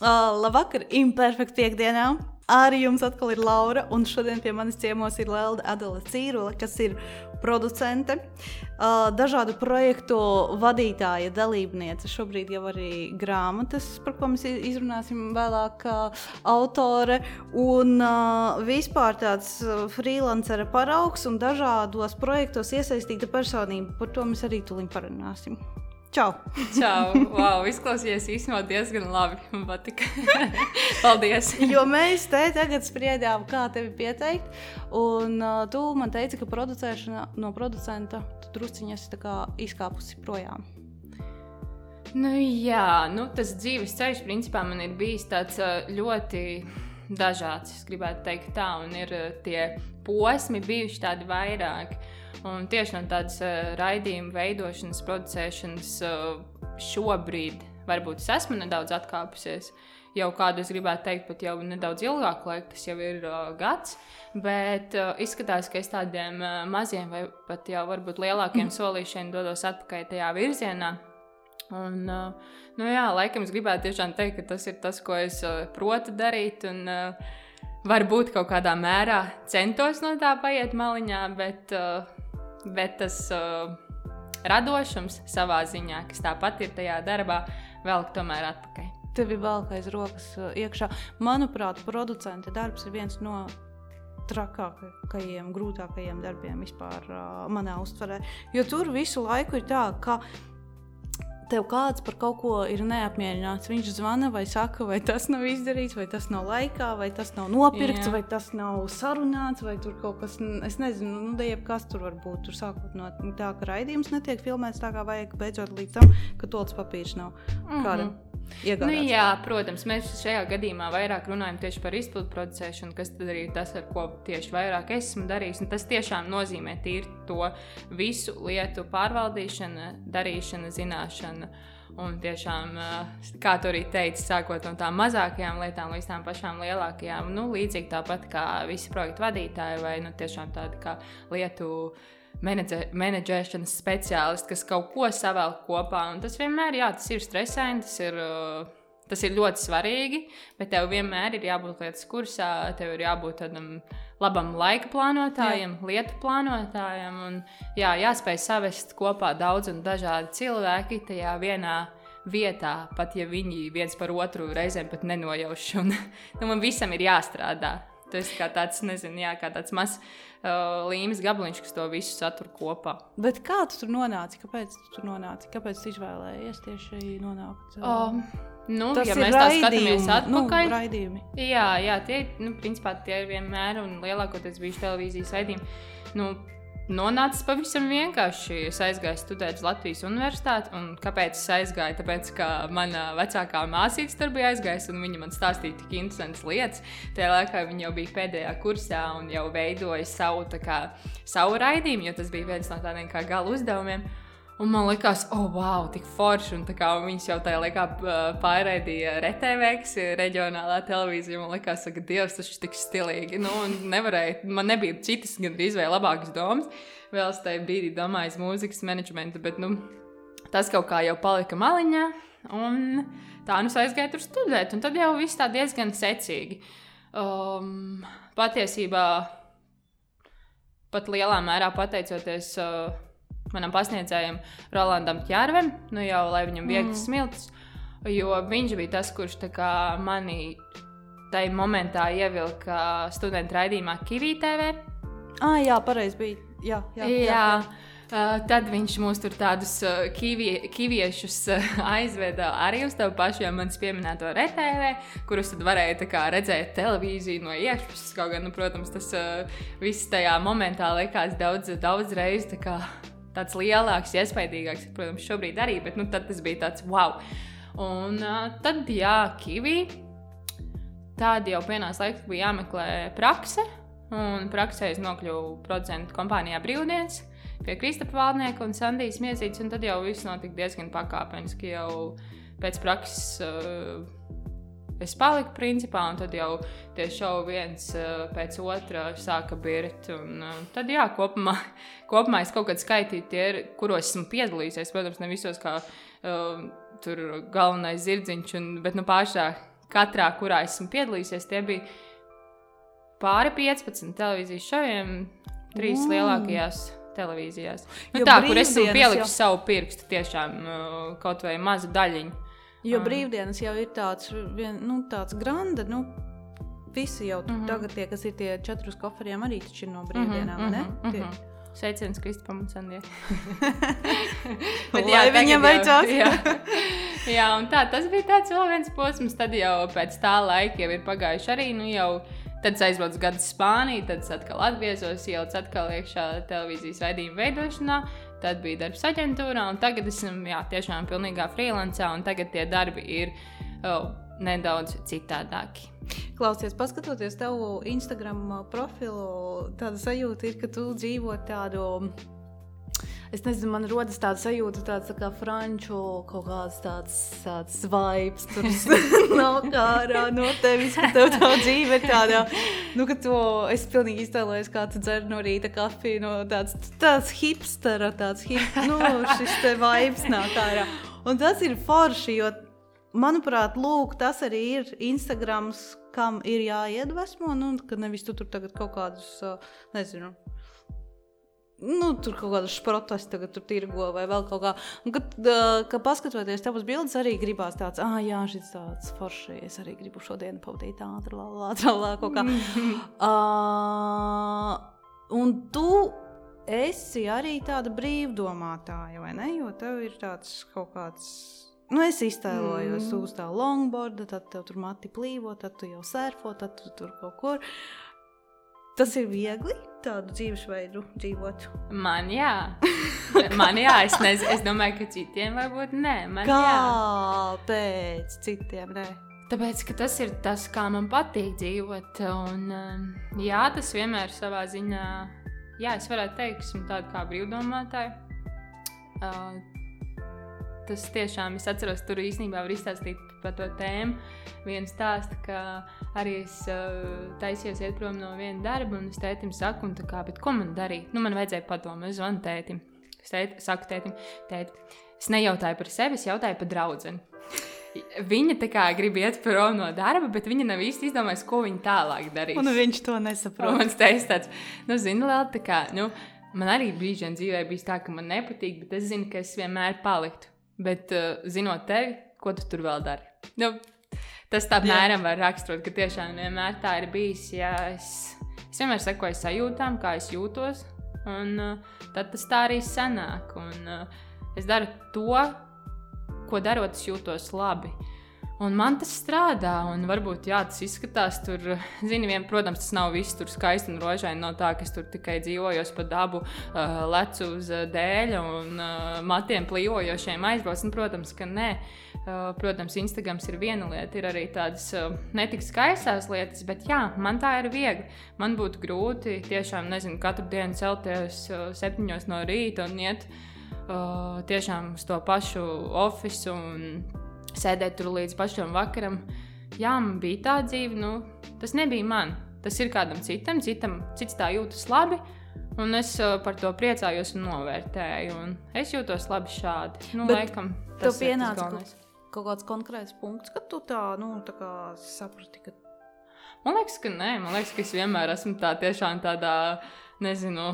Labvakar, imperfekta piekdienā. Arī jums atkal ir Laura, un šodien pie manis ciemos ir Lelda Adela Cīrula, kas ir producente, dažādu projektu vadītāja, dalībniece. Šobrīd jau arī grāmatas, par ko mēs izrunāsim vēlāk, autore un vispār tāds freelancera paraugs un dažādos projektos iesaistīta personība. Par to mēs arī tuliņ parunāsim. Čau! Čau! Wow, izklausījās īstenībā diezgan labi. Man patika. Paldies! jo mēs te tagad spriedām, kā tevi pieteikt. Un uh, tu man teici, ka producēšana no producenta tu drusciņas izkāpusi projām. Nu, jā, nu, tas dzīves ceļš principā man ir bijis tāds ļoti dažāds. Es gribētu teikt, tā, un ir tie posmi bijuši tādi vairāki. Un tieši no tādas uh, raidījuma veidošanas, producēšanas uh, šobrīd varbūt es esmu nedaudz atkāpusies. Jau kādu es gribētu teikt, pat jau nedaudz ilgāku laiku, tas jau ir uh, gads. Bet uh, izskatās, ka es tādiem uh, maziem vai pat jau varbūt lielākiem solīšiem dodos atpakaļ tajā virzienā. Un, uh, nu jā, laikam es gribētu tiešām teikt, ka tas ir tas, ko es uh, protu darīt. Un, uh, varbūt kaut kādā mērā centos no tā paiet maliņā, bet uh, bet tas uh, radošums savā ziņā, kas tāpat ir tajā darbā, velk tomēr atpakaļ. Tev ir vēl aiz rokas uh, iekšā. Manuprāt, producenta darbs ir viens no trakākajiem, grūtākajiem darbiem vispār uh, manā uztverē. Jo tur visu laiku ir tā, ka tev kāds par kaut ko ir neapmierināts. Viņš zvana vai saka, vai tas nav izdarīts, vai tas nav laikā, vai tas nav nopirkts, Jā. vai tas nav sarunāts, vai tur kaut kas, es nezinu, nu, jebkas tur var būt. Tur sākot no tā, ka raidījums netiek filmēts tā, kā vajag, beidzot līdz tam, ka tolts papīrs nav. Mm -hmm. Kāda? Nu, jā, protams, mēs šajā gadījumā vairāk runājam tieši par izpildu producēšanu, kas arī ir tas, ar ko tieši vairāk esmu darījis. Un tas tiešām nozīmē tīri to visu lietu pārvaldīšanu, darīšanu, zināšanu. Un tiešām, eh, kā tu arī teici, sākot no tām mazākajām lietām līdz tām pašām lielākajām, nu, līdzīgi tāpat kā visi projektu vadītāji vai nu, tiešām tādi kā lietu menedžē, menedžēšanas speciālisti, kas kaut ko savēl kopā. Un tas vienmēr jā, tas ir stresaini, tas ir, uh, tas ir ļoti svarīgi, bet tev vienmēr ir jābūt lietas kursā, tev ir jābūt tādam labam laika plānotājam, jā. lietu plānotājam. Un, jā, jāspēj savest kopā daudz un dažādi cilvēki tajā vienā vietā, pat ja viņi viens par otru reizēm pat nenojauš. Un, nu, man visam ir jāstrādā. Tas kā tāds, nezinu, jā, kā tāds mazs uh, līmes gabaliņš, kas to visu satur kopā. Bet kā tu tur nonāci? Kāpēc tu tur nonāci? Kāpēc tu izvēlējies tieši nonākt? Uh, um, Nu, Tas ja mēs tā skatāmies nu, atpakaļ, nu, raidījumi. Jā, jā tie, nu, principā, tie ir vienmēr un lielākoties bijuši televīzijas raidījumi. Nu, nonācis pavisam vienkārši. Es aizgāju studēt uz Latvijas universitāti. Kāpēc es aizgāju? Tāpēc, ka mana vecākā māsīca tur bija aizgājusi, un viņa man stāstīja tik interesantas lietas. Tajā laikā viņa jau bija pēdējā kursā un jau veidoja savu, kā, savu raidījumu, jo tas bija viens no tādiem kā gala uzdevumiem. Un man liekas, oh, wow, tik forši. Un, kā, viņas jau tajā laikā pārraidīja RTV, kas ir reģionālā televīzija. Man liekas, ka Dievs, tas ir tik stilīgi. Nu, nevarēja, man nebija citas, gan arī izvēle labākas domas. Vēl es tajā brīdī domāju, mūzikas menedžmentu, bet nu, tas kaut kā jau palika maliņā. Un tā nu es aizgāju tur studēt, un tad jau viss tā diezgan secīgi. Um, patiesībā pat lielā mērā pateicoties. Uh, manam pasniedzējam, Rolandam Čārvem, nu jau lai viņam viegli mm. smilts. Jo viņš bija tas, kurš mani tajā momentā ievilka studentu raidījumā Kivī TV. Ah, jā, pareizi bija. Jā, jā, jā, jā. Uh, tad viņš mūs tur tādus uh, kivie, kiviešus uh, aizveda arī uz to pašu, jau manis pieminēto retēlē, kurus tad varēja kā, redzēt televīziju no iekšpuses. Kaut gan, nu, protams, tas uh, viss tajā momentā likās daudz, daudz reizes tāds lielāks, iespaidīgāks, protams, šobrīd arī, bet nu, tas bija tāds wow. Un uh, tad, jā, kivi. Tāda jau pienāca laiks, ka bija jāmeklē prakse. Un praksē es nokļuvu producentu kompānijā Brīvdienas pie Kristapa Valdnieka un Sandijas Miezītes. Tad jau viss notika diezgan pakāpeniski. Jau pēc prakses uh, es paliku principā, un tad jau tie šovi viens uh, pēc otra sāka birt. Un, uh, tad, jā, kopumā, kopumā es kaut kādā skaitīju tie, kuros esmu piedalījies. Protams, ne visos kā uh, tur galvenais zirdziņš, un, bet nu, pašā katrā, kurā esmu piedalījusies, tie bija pāri 15 televīzijas šoviem, trīs mm. lielākajās televīzijās. Nu, tā, kur es esmu pielicis jau... savu pirkstu, tiešām kaut vai mazu daļiņu. Jo brīvdienas jau ir tāds, nu, tāds granda. Nu, visi jau mm -hmm. tagad tie, kas ir tie četrus koferiem, arī ir no brīvdienām. Mm -hmm, mm -hmm. Sveiciens Kristupam un Sandijai. jā, viņam vajadzās. jā, jā, un tā, tas bija tāds vēl viens posms. Tad jau pēc tā laika jau ir pagājuši arī, nu jau Tad aizbraucu gadu Spāniju, tad atkal atgriezos, ielicu atkal iekšā televīzijas raidījuma veidošanā. Tad bija darbs aģentūrā, un tagad esmu jā, tiešām pilnīgā freelancā, un tagad tie darbi ir oh, nedaudz citādāki. Klausies, paskatoties tavu Instagram profilu, tāda sajūta ir, ka tu dzīvo tādu es nezinu, man rodas tāda sajūta, tāds tā kā franču kaut kāds tāds, tāds vibes, tur nav kā ārā no tevis, ka tev tā dzīve ir tāda, nu, ka to es pilnīgi iztēlojos, kā tu dzer no rīta kafiju, no tāds, tāds hipstera, tāds hip, nu, šis te vibes nāk ārā. Un tas ir forši, jo, manuprāt, lūk, tas arī ir Instagrams, kam ir jāiedvesmo, nu, ka nevis tu tur tagad kaut kādus, nezinu, nu, tur kaut kādas protestus tagad tur tirgo vai vēl kaut kā. Un, kad, uh, kad paskatoties tavas bildes, arī gribās tāds, ah, jā, šis tāds forši. Es arī gribu šodien pavadīt ātri, lā, lā, lā, kaut kā. uh, un tu esi arī tāda brīvdomātāja, vai ne? Jo tev ir tāds kaut kāds. Nu, es iztēlojos mm. uz tā longboarda, tad tev tur mati plīvo, tad tu jau surfo, tad tu tur kaut kur. Tas ir viegli tādu dzīvesveidu dzīvot? Man jā, man jā, es, nez, es domāju, ka citiem varbūt nē. Man Kāpēc jā. citiem nē? Tāpēc, tas ir tas, kā man patīk dzīvot. Un, um, jā, tas vienmēr savā ziņā, jā, es varētu teikt, esmu tāda kā brīvdomātāja. Tas tiešām, es atceros, tur īstenībā var izstāstīt par to tēmu. Vienu stāstu, ka arī es uh, taisījos iet prom no viena darba, un es tētim saku, kā, ko man darīt. Nu, man vajadzēja padomu, es zvanu tētim. Es tēt, saku tētim, tēt, es nejautāju par sevi, es jautāju par draugu. Viņa tā kā grib iet prom no darba, bet viņa nav īsti izdomājusi, ko viņa tālāk darīs. Un viņš to nesaprot. Un man teica, tāds, nu, zini, vēl tā kā, nu, man arī brīžiem dzīvē bija tā, ka man nepatīk, bet es zinu, ka es vienmēr paliktu. Bet, uh, zinot tevi, ko tu tur vēl dari? Nu, tas tā apmēram var raksturot, ka tiešām vienmēr tā ir bijis. Ja es, es vienmēr sekoju sajūtām, kā es jūtos, un uh, tad tas tā arī sanāk. Un, uh, es daru to, ko darot, es jūtos labi. Un man tas strādā, un varbūt jā, tas izskatās, tur, zini, vien, protams, tas nav viss tur skaisti un rožaini. No tā, ka es tur tikai dzīvojos pa dabu, uh, lecu uz dēļa un uh, matiem plīvojošiem aizbraucu. Protams, ka nē. Uh, protams, Instagrams ir viena lieta, ir arī tādas uh, netik skaistās lietas, bet jā, man tā ir viegli. Man būtu grūti tiešām, nezinu, katru dienu celties uh, septiņos no rīta un iet uh, tiešām uz to pašu oficiālu sēdēt tur līdz pašam vakaram. Jā, man bija tā dzīve, nu, tas nebija man. Tas ir kādam citam, citam cits tā jūtas labi. Un es uh, par to priecājos un novērtēju. Un es jūtos labi šādi. Nu, Bet laikam, tas ir pienācis kaut kāds konkrēts punkts, kad tu tā, nu, tā kā saprati, ka. Man liekas, ka nē, man liekas, ka es vienmēr esmu tā tiešām tādā, nezinu,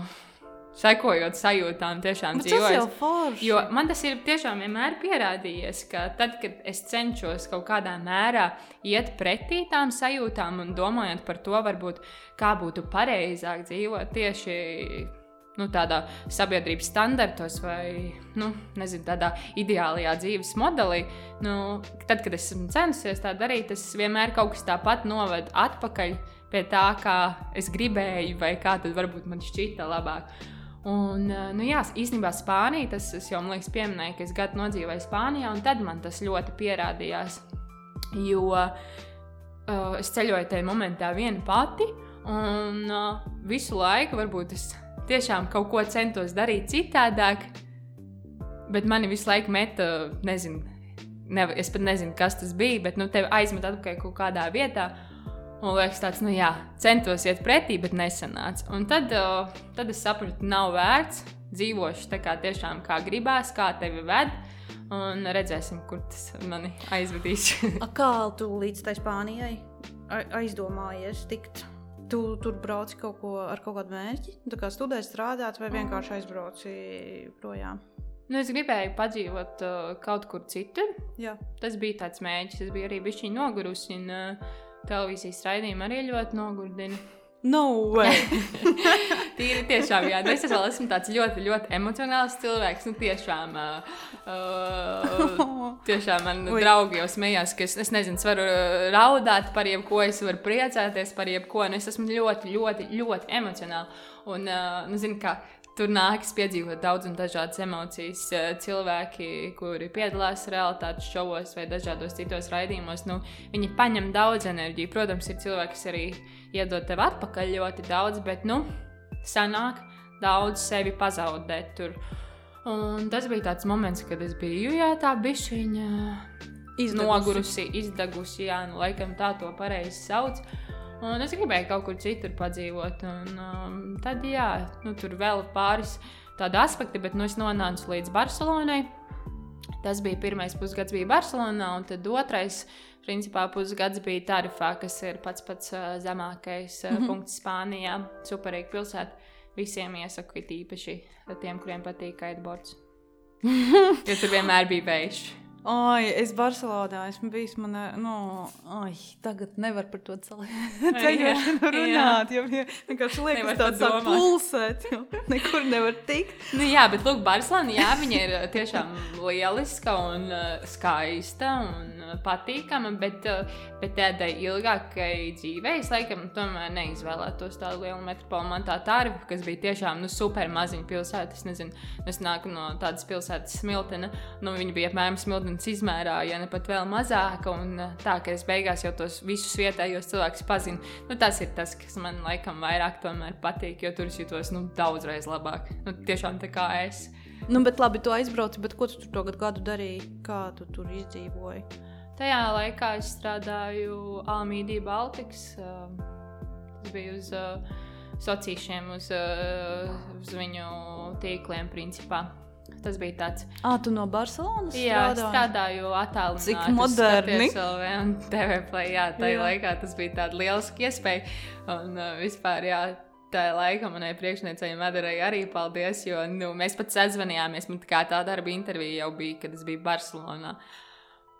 sekojot sajūtām, tiešām dzīvojot. Jo man tas ir tiešām vienmēr pierādījies, ka tad, kad es cenšos kaut kādā mērā iet pretī tām sajūtām un domājot par to, varbūt kā būtu pareizāk dzīvot tieši. Nu, tādā sabiedrības standartos vai nu, nezinu, tādā ideālajā dzīves modelī. Nu, tad, kad es esmu censies tā darīt, tas vienmēr kaut kas tāpat noved atpakaļ pie tā, kā es gribēju, vai kā tad varbūt man šķita labāk. Un, eh, nu, jā, īstenībā Spānija, tas jau, man liekas, pieminēja, ka es gadu nodzīvoju Spānijā, un tad man tas ļoti pierādījās. Jo uh, es ceļoju tajā momentā viena pati, un uh, visu laiku varbūt es tiešām kaut ko centos darīt citādāk, bet mani visu laiku meta, nezinu, ne, es pat nezinu, kas tas bija, bet nu, tevi aizmet atpakaļ kaut kādā vietā. Un liekas, tāds, nu jā, centos iet pretī, bet nesanāca. Un tad, tad es sapratu, nav vērts dzīvošu tā kā tiešām kā gribās, kā tevi ved. Un redzēsim, kur tas mani aizvedīs. Kā tu līdz tai Spānijai aizdomājies tikt? Tu tur brauci kaut ko ar kaut kādu mērķi, tā kā studēt, strādāt, vai vienkārši aizbrauci projām? nu, es gribēju padzīvot uh, kaut kur citur. Jā, Tas bija tāds mēģinājums. Es biju arī bijusi nogurusi, un uh, televīzijas raidījumi arī ļoti nogurdina. no way! Tīri tiešām, jā, nu, es vēl esmu tāds ļoti, ļoti emocionāls cilvēks. Nu, tiešām, uh, tiešām man Ui. draugi jau smējās, ka es, es nezinu, es varu raudāt par jebko, es varu priecāties par jebko. Nu, es esmu ļoti, ļoti, ļoti emocionāls. Un, uh, nu, zinu, kā Tur nākas piedzīvot daudz un dažādas emocijas. Uh, Cilvēki, kuri piedalās realitātes šovos vai dažādos citos raidījumos, nu, viņi paņem daudz enerģiju. Protams, ir cilvēki, kas arī iedod tev atpakaļ ļoti daudz, bet, nu, sanāk daudz sevi pazaudēt tur. Un tas bija tāds moments, kad es biju jā, tā bišķiņa nogurusi, izdegusi, jā, nu, laikam tā to pareizi sauc. Un es gribēju kaut kur citur padzīvot. Un, um, tad, jā, nu, tur vēl pāris tādu aspektu, bet nu, es nonācu līdz Barcelonai. Tas bija pirmais pusgads, bija Barcelonā, un tad otrais, principā, pusgads bija Tarifā, kas ir pats pats uh, zemākais uh, mm -hmm. punkts Spānijā. Superīga pilsēta. Visiem iesaku, it īpaši tiem, kuriem patīk kiteboards. jo tur vienmēr bija vējš. Ai, es Barcelonā esmu bijis. Man, nu, ai, tagad nevar par to ceļošanu jā. runāt. Jo vie- vienkārši liekas, sāk domāt. pulsēt. jo Nekur nevar tikt. Nu, jā, bet Lūk, Barcelona, jā, viņa ir uh, tiešām lieliska un uh, skaista un patīkama, bet, bet tādai ilgākai dzīvei es laikam tomēr neizvēlētos tādu lielu metropolu. Man tā tarva, kas bija tiešām nu, super maziņa pilsēta, es nezinu, es nāku no tādas pilsētas Smiltena, nu, viņa bija apmēram Smiltenas izmērā, ja ne pat vēl mazāka, un uh, tā, ka es beigās jau tos visus vietējos cilvēkus pazinu. Nu, tas ir tas, kas man laikam vairāk patīk, jo tur es jutos nu, daudzreiz labāk. Nu, tiešām tā kā es. Nu, bet labi, tu aizbrauci, bet ko tu tur tagad gadu darīji? Kā tu tur izdzīvoji? Tajā laikā es strādāju Almīdī Baltikas. uh, Tas bija uz uh, sociāliem, uz, uz viņu tīkliem, principā. Tas bija tāds. Ah, tu no Barcelonas Jā, es strādāji? strādāju attālināti. Cik moderni. LV un TV play. Jā, tajā Jā. laikā tas bija tāds liels iespēja. Un uh, vispār, jā, tajā laikā manai priekšniecei Madarai arī paldies, jo nu, mēs pat sazvanījāmies. Man tā tā darba intervija jau bija, kad es biju Barcelonā.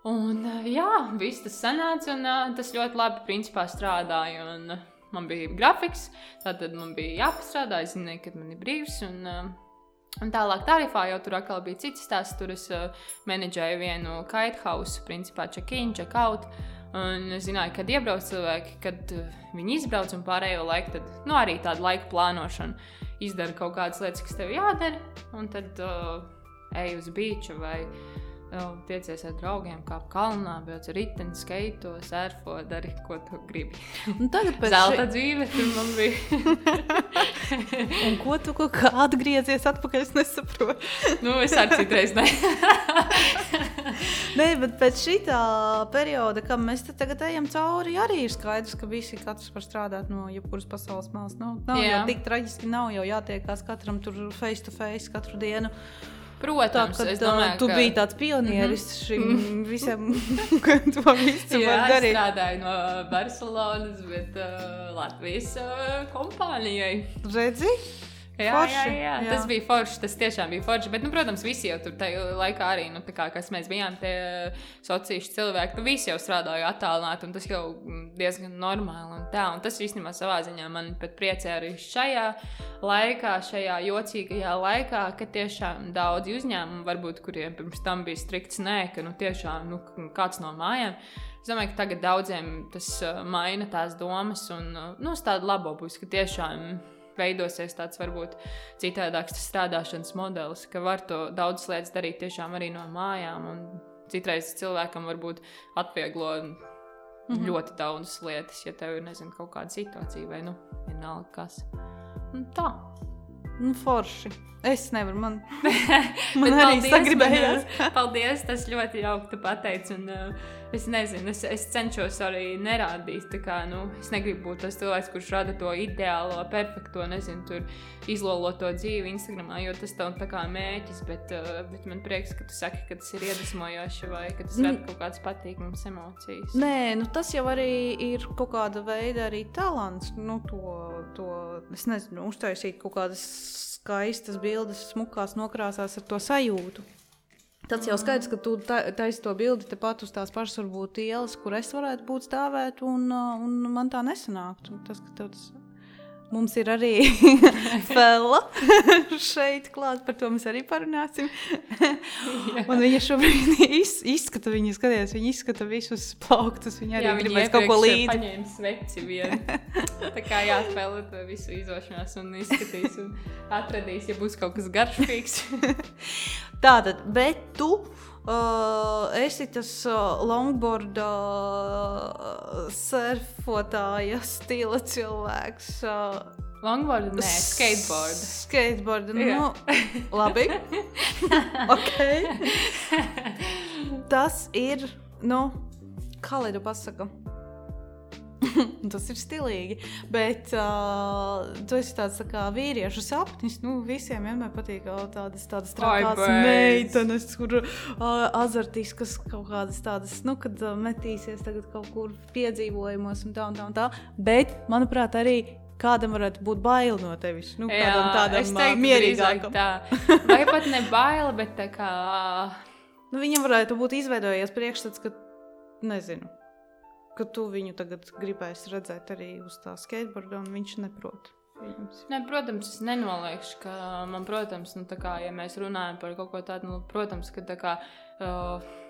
Un, jā, viss tas sanāca, un tas ļoti labi principā strādāja. Un, man bija grafiks, tad man bija jāpastrādā, es zināju, kad man ir brīvs. Un, uh, Un tālāk, tarifā jau tur atkal bija cits stāsts. Tur es uh, menedžēju vienu kitehausu, principā check-in, check-out. Un es zināju, kad iebrauc cilvēki, kad uh, viņi izbrauc un pārējo laiku, tad nu, arī tāda laika plānošana izdara kaut kādas lietas, kas tev jādara. Un tad uh, ej uz beidžu vai tiecies ar draugiem, kā kalnā, brauc ar riteni, skaito, surfo, dari, ko tu gribi. Un tagad pēc Zelta dzīve tur man bija. Un ko tu kaut kā atgriezies atpakaļ? Es nesaprotu. nu, es arī citreiz ne. Nē, bet pēc šī perioda, kam mēs tagad ejam cauri, arī ir skaidrs, ka visi katrs var strādāt no jebkuras pasaules malas. Nav, nav Jā. jau tik traģiski, nav jau jātiekās katram tur face to face katru dienu. Tā, Protams, kad, es domāju, tu ka... biji tāds pionieris mm -hmm. šim visam, ka to visu Jā, var es darīt. strādāju no Barcelonas, bet uh, Latvijas uh, kompānijai. Redzi? Jā, Forši, jā, jā, jā. tas bija forši. Tas tiešām bija forši. Bet, nu, protams, visi jau tur tajā laikā arī, nu, kā kas mēs bijām, tie sociāli cilvēki, nu, visi jau strādāja attālināti, un tas jau mm, diezgan normāli. Un tā, un tas īstenībā savā ziņā man pat priecē arī šajā laikā, šajā jocīgajā laikā, ka tiešām daudzi uzņēmumi, varbūt kuriem pirms tam bija strikts nē, ka nu, tiešām nu, kāds no mājām. Es domāju, ka tagad daudziem tas uh, maina tās domas un uh, nu, uz tādu labo pusi, ka tiešām veidosies tāds varbūt citādāks strādāšanas modelis, ka var to daudzas lietas darīt tiešām arī no mājām. Un citreiz cilvēkam varbūt atvieglo mm -hmm. ļoti daudzas lietas, ja tev ir nezinu, kaut kāda situācija vai nu, vienalga kas. Un tā. Nu, forši. Es nevaru, man, man arī paldies, sagribējās. man, uh, paldies, tas ļoti jauki tu pateici. Un, uh, es nezinu, es, es cenšos arī nerādīt. Kā, nu, es negribu būt tas cilvēks, kurš rada to ideālo, perfekto, nezinu, tur izloloto dzīvi Instagram, jo tas tev tā kā mēķis. Bet, uh, bet man prieks, ka tu saki, ka tas ir iedvesmojoši vai ka tas rada kaut kādas patīkamas emocijas. Nē, nu, tas jau arī ir kaut kāda veida arī talants. Nu, to, to, es nezinu, uztaisīt kaut kādas skaistas bildes, smukās nokrāsās ar to sajūtu. Tas jau skaidrs, ka tu taisi to bildi tepat uz tās pašas, varbūt, ielas, kur es varētu būt stāvēt, un, uh, un man tā nesanāktu. Tas, ka tev tas Mums ir arī Fela šeit klāt, par to mēs arī parunāsim. un viņa šobrīd iz, izskata, viņa skaties, viņa izskata visus plauktus. Viņa arī jā, gribēs kaut ko līdzi. Paņēma sveci vien. Tā kā jā, Fela to visu izošanās un izskatīs un atradīs, ja būs kaut kas garšīgs. Tātad, bet tu Uh, esi tas uh, longboard uh, surfotāja stila cilvēks. Uh, Longboard, nē, skateboard. Skateboard, nu, labi. ok. Tas ir, nu, kā lai tu pasaka? tas ir stilīgi. Bet uh, tu esi tāds tā kā vīriešu sapnis. Nu, visiem vienmēr patīk tādas, tādas trakās meitenes, kur uh, azartiskas kaut kādas tādas, nu, kad uh, metīsies tagad kaut kur piedzīvojumos un tā un tā un tā. Bet, manuprāt, arī kādam varētu būt bail no tevis. Nu, Jā, kādam tādam uh, mierīgākam. Tā. Vai pat ne bail, bet tā kā. Nu, viņam varētu būt izveidojies priekšstats, ka nezinu ka tu viņu tagad gribēsi redzēt arī uz tā skateboarda, un viņš neprot. Ne, protams, es nenoliekšu, ka man, protams, nu, kā, ja mēs runājam par kaut ko tādu, nu, protams, ka tā kā. Uh,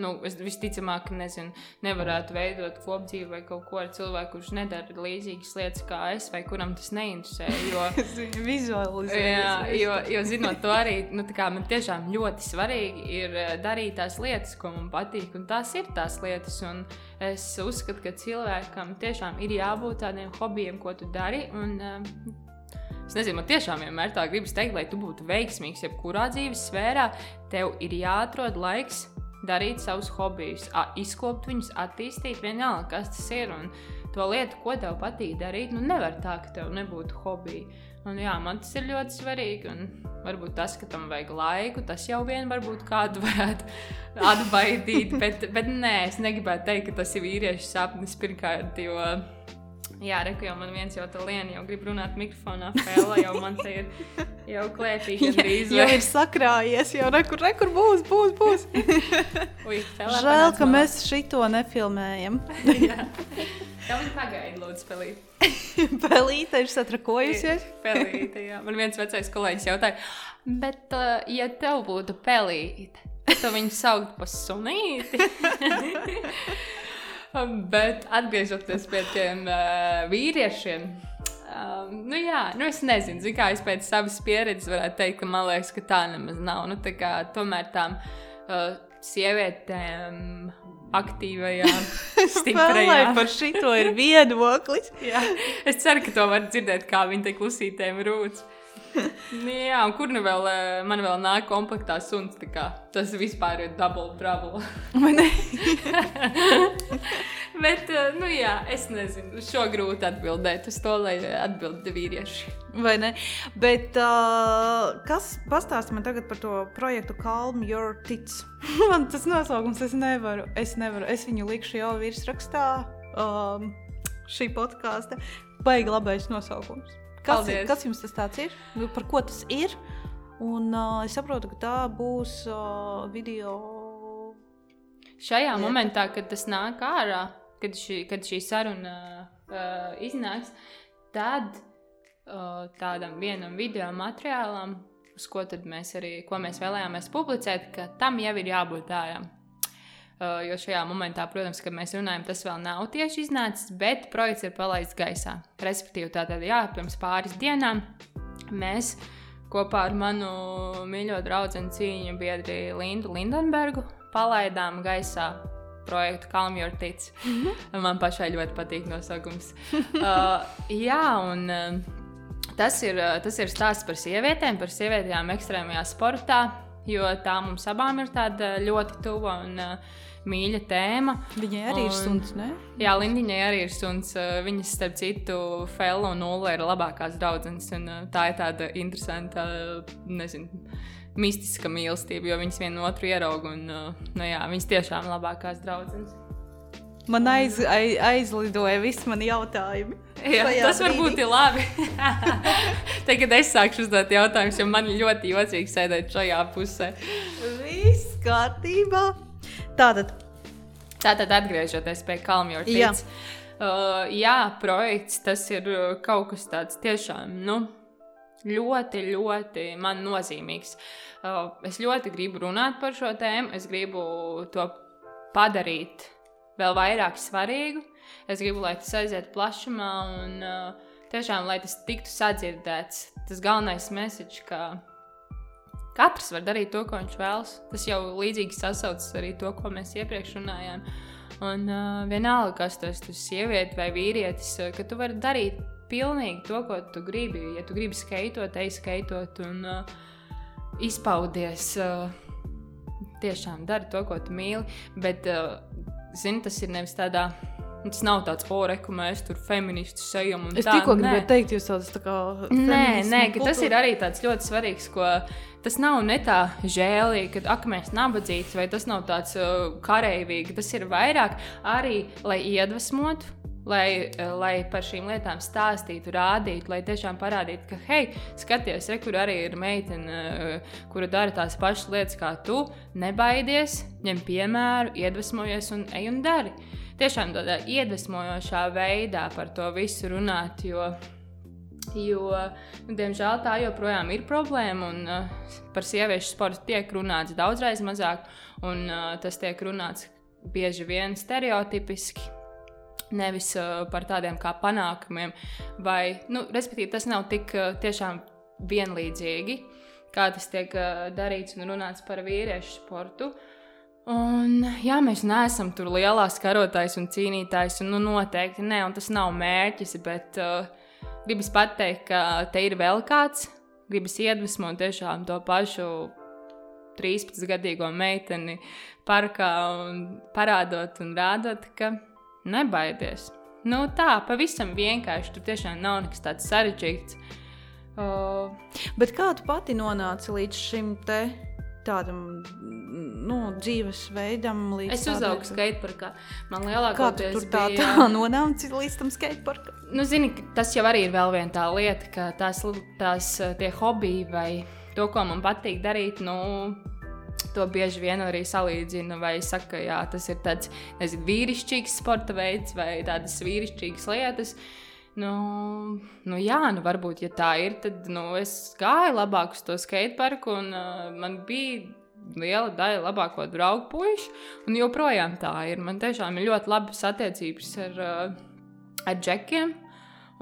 nu, es visticamāk, nezinu, nevarētu veidot kopdzīvi vai kaut ko ar cilvēku, kurš nedara līdzīgas lietas kā es, vai kuram tas neinteresē. Jo, Vizualizēt. Jā, jo, jo zinot to arī, nu, man tiešām ļoti svarīgi ir eh, darīt tās lietas, ko man patīk, un tās ir tās lietas. Un es uzskatu, ka cilvēkam tiešām ir jābūt tādiem hobijiem, ko tu dari. Un, uh, Es nezinu, man tiešām vienmēr tā gribas teikt, lai tu būtu veiksmīgs jebkurā dzīves sfērā, tev ir jāatrod laiks darīt savus hobijus, izkopt viņus, attīstīt, vienalga, kas tas ir. Un to lietu, ko tev patīk darīt, nu nevar tā, ka tev nebūtu hobija. Un, jā, man tas ir ļoti svarīgi. Un varbūt tas, ka tam vajag laiku, tas jau vien varbūt kādu varētu atbaidīt. bet, bet nē, es negribētu teikt, ka tas ir vīriešu sapnis pirmkārt. Jo, Jā, reku jau man viens jau tā liena, jau grib runāt mikrofonā, fēlā, jau man te ir jau klēpī gandrīz. jau ir sakrājies, jau rekur, rekur būs, būs, būs. Ui, Žēl, ka man. mēs šito nefilmējam. Jā. Kā viņi pagaida, lūdzu, pelīt? pelīte ir satrakojusies. pelīte, jā. Man viens vecais kolēģis jautāja, bet, uh, ja tev būtu pelīte, tad viņu saukt pa sunīti? Bet atgriežoties pie tiem uh, vīriešiem, um, nu jā, nu es nezinu, zin, kā es pēc savas pieredzes varētu teikt, ka man liekas, ka tā nemaz nav. Nu, tā kā, tomēr tām uh, sievietēm aktīvajām, stiprajām. par šito ir viedoklis. jā, es ceru, ka to var dzirdēt, kā viņi te klusītēm rūc. Nu jā, un kur nu vēl, man vēl nāk komplektā suns, tas vispār ir double trouble. Bet, nu jā, es nezinu, šo grūti atbildēt uz to, lai atbildētu vīrieši. Vai ne? Bet uh, kas pastāsta man tagad par to projektu Calm Your Tits? man tas nosaukums es nevaru, es nevaru, es viņu likšu jau virsrakstā um, šī podkāsta. Baigi labais nosaukums. Kas, Paldies. kas jums tas ir? Nu, par ko tas ir? Un uh, es saprotu, ka tā būs uh, video. Šajā lieta. momentā, kad tas nāk ārā, kad šī, kad šī saruna uh, iznāks, tad uh, tādam vienam video materiālam, uz ko mēs arī ko mēs vēlējāmies publicēt, ka tam jau ir jābūt ārā. Uh, jo šajā momentā, protams, kad mēs runājam, tas vēl nav tieši iznācis, bet projekts ir palaists gaisā. Respektīvi, tātad, jā, pirms pāris dienām mēs kopā ar manu mīļo draugu cīņu biedri Lindu Lindenbergu palaidām gaisā projektu Calm Your Tits. Mm -hmm. Man pašai ļoti patīk nosaukums. uh, jā, un uh, tas ir, tas ir stāsts par sievietēm, par sievietēm ekstrēmajā sportā jo tā mums abām ir tāda ļoti tuva un uh, mīļa tēma. Viņai arī un, ir suns, ne? Jā, Lindiņai arī ir suns. Viņas, starp citu, Fela un Ulla ir labākās draudzenes. Tā ir tāda interesanta, nezinu, mistiska mīlestība, jo viņas vienu otru ierauga un nu, jā, viņas tiešām ir labākās draudzenes. Man aiz, aiz, aizlidoja visi mani jautājumi. Jā, tas varbūt ir labi. Tagad es sākšu uzdot jautājumus, jo man ļoti jocīgi sēdēt šajā pusē. Viss kārtībā. Tātad. Tātad atgriežoties pie Kalmjorta. Jā. Uh, jā, projekts tas ir uh, kaut kas tāds tiešām. Nu, ļoti, ļoti man nozīmīgs. Uh, es ļoti gribu runāt par šo tēmu. Es gribu to padarīt vēl vairāk svarīgu. Es gribu, lai tas aizietu plašumā un uh, tiešām, lai tas tiktu sadzirdēts. Tas galvenais message, ka katrs var darīt to, ko viņš vēlas. Tas jau līdzīgi sasaucas arī to, ko mēs iepriekš runājām. Un uh, vienalga, kas tas ir, sieviete vai vīrietis, uh, ka tu vari darīt pilnīgi to, ko tu gribi. Ja tu gribi skaitot, ej skaitot un uh, izpaudies. Uh, tiešām dari to, ko tu mīli. Bet uh, zini, tas ir nevis tādā. Tas nav tāds pore, ka mēs tur feministi ejam. Es tā, tikko gribēju teikt, jūs tādas tā kā. Nē, nē, tas ir arī tāds ļoti svarīgs, ko tas nav ne tā žēlīgi, ka ak, mēs nabadzīgs, vai tas nav tāds uh, kareivīgi. Tas ir vairāk arī, lai iedvesmotu lai, lai par šīm lietām stāstītu, rādītu, lai tiešām parādītu, ka, hei, skaties, re, kur arī ir meitene, kura dara tās pašas lietas kā tu, nebaidies, ņem piemēru, iedvesmojies un ej un dari. Tiešām tādā iedvesmojošā veidā par to visu runāt, jo, jo nu, diemžēl tā joprojām ir problēma. Un, uh, par sieviešu sportu tiek runāts daudzreiz mazāk, un uh, tas tiek runāts bieži vien stereotipiski nevis uh, par tādiem kā panākumiem. Vai, nu, respektīvi, tas nav tik uh, tiešām vienlīdzīgi, kā tas tiek uh, darīts un runāts par vīriešu sportu. Un, jā, mēs neesam tur lielās karotājs un cīnītājs, un nu, noteikti ne, un tas nav mērķis, bet uh, gribas pateikt, ka te ir vēl kāds, gribas iedvesmot tiešām to pašu 13-gadīgo meiteni parkā un parādot un rādot, ka nebaidies. Nu, tā, pavisam vienkārši. Tur tiešām nav nekas tāds sarežģīts. Uh, Bet kā tu pati nonāci līdz šim te? Tādam nu, dzīvesveidam, līdz es uzaugu skateparkā. Man lielākoties tur tā, bija... tā nonāca līdz tam skateparkam. Nu, zini, tas jau arī ir vēl viena tā lieta, ka tās, tās tie hobiji vai to, ko man patīk darīt, nu, To bieži vien arī salīdzina, vai saka, ka tas ir tāds nezinu, vīrišķīgs sporta veids vai tādas vīrišķīgas lietas. Nu, nu jā, nu varbūt, ja tā ir, tad nu, es gāju labāk uz to skateparku, un uh, man bija liela daļa labāko draugu puišu, un joprojām tā ir. Man tiešām ir ļoti labas attiecības ar, ar džekiem.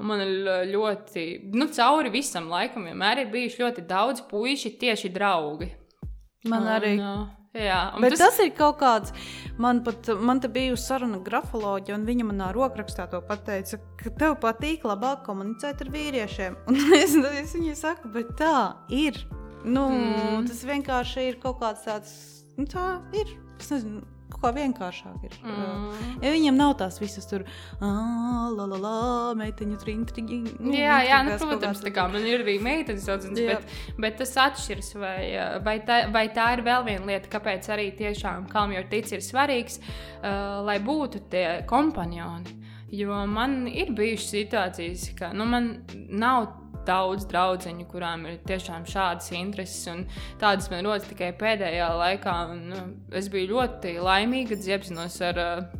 Un man ir ļoti, nu, cauri visam laikam vienmēr ir bijuši ļoti daudz puiši, tieši draugi. Man arī. Un, Jā, bet tas... tas ir kaut kāds. Man pat man te bija saruna grafoloģija, un viņa manā rokrakstā to pateica, ka tev patīk labāk komunicēt ar vīriešiem. Un es, es viņai saku, bet tā ir. Nu, mm. Tas vienkārši ir kaut kāds tāds, nu, tā ir. Es nezinu, kā vienkāršāk ir. Mm. Ja viņam nav tās visas tur, la, la, la, meiteņu trintriņi. Jā, jā, nu, protams, tā kā man ir arī meitenes saucens, bet, bet tas atšķirs, vai, vai, tā, vai tā ir vēl viena lieta, kāpēc arī tiešām Kalmjor tic ir svarīgs, uh, lai būtu tie kompanioni. Jo man ir bijušas situācijas, ka nu, man nav daudz draugu, kurām ir tiešām šādas intereses. Tādas man rodas tikai pēdējā laikā. Un, nu, es biju ļoti laimīga, kad iepazinos ar uh,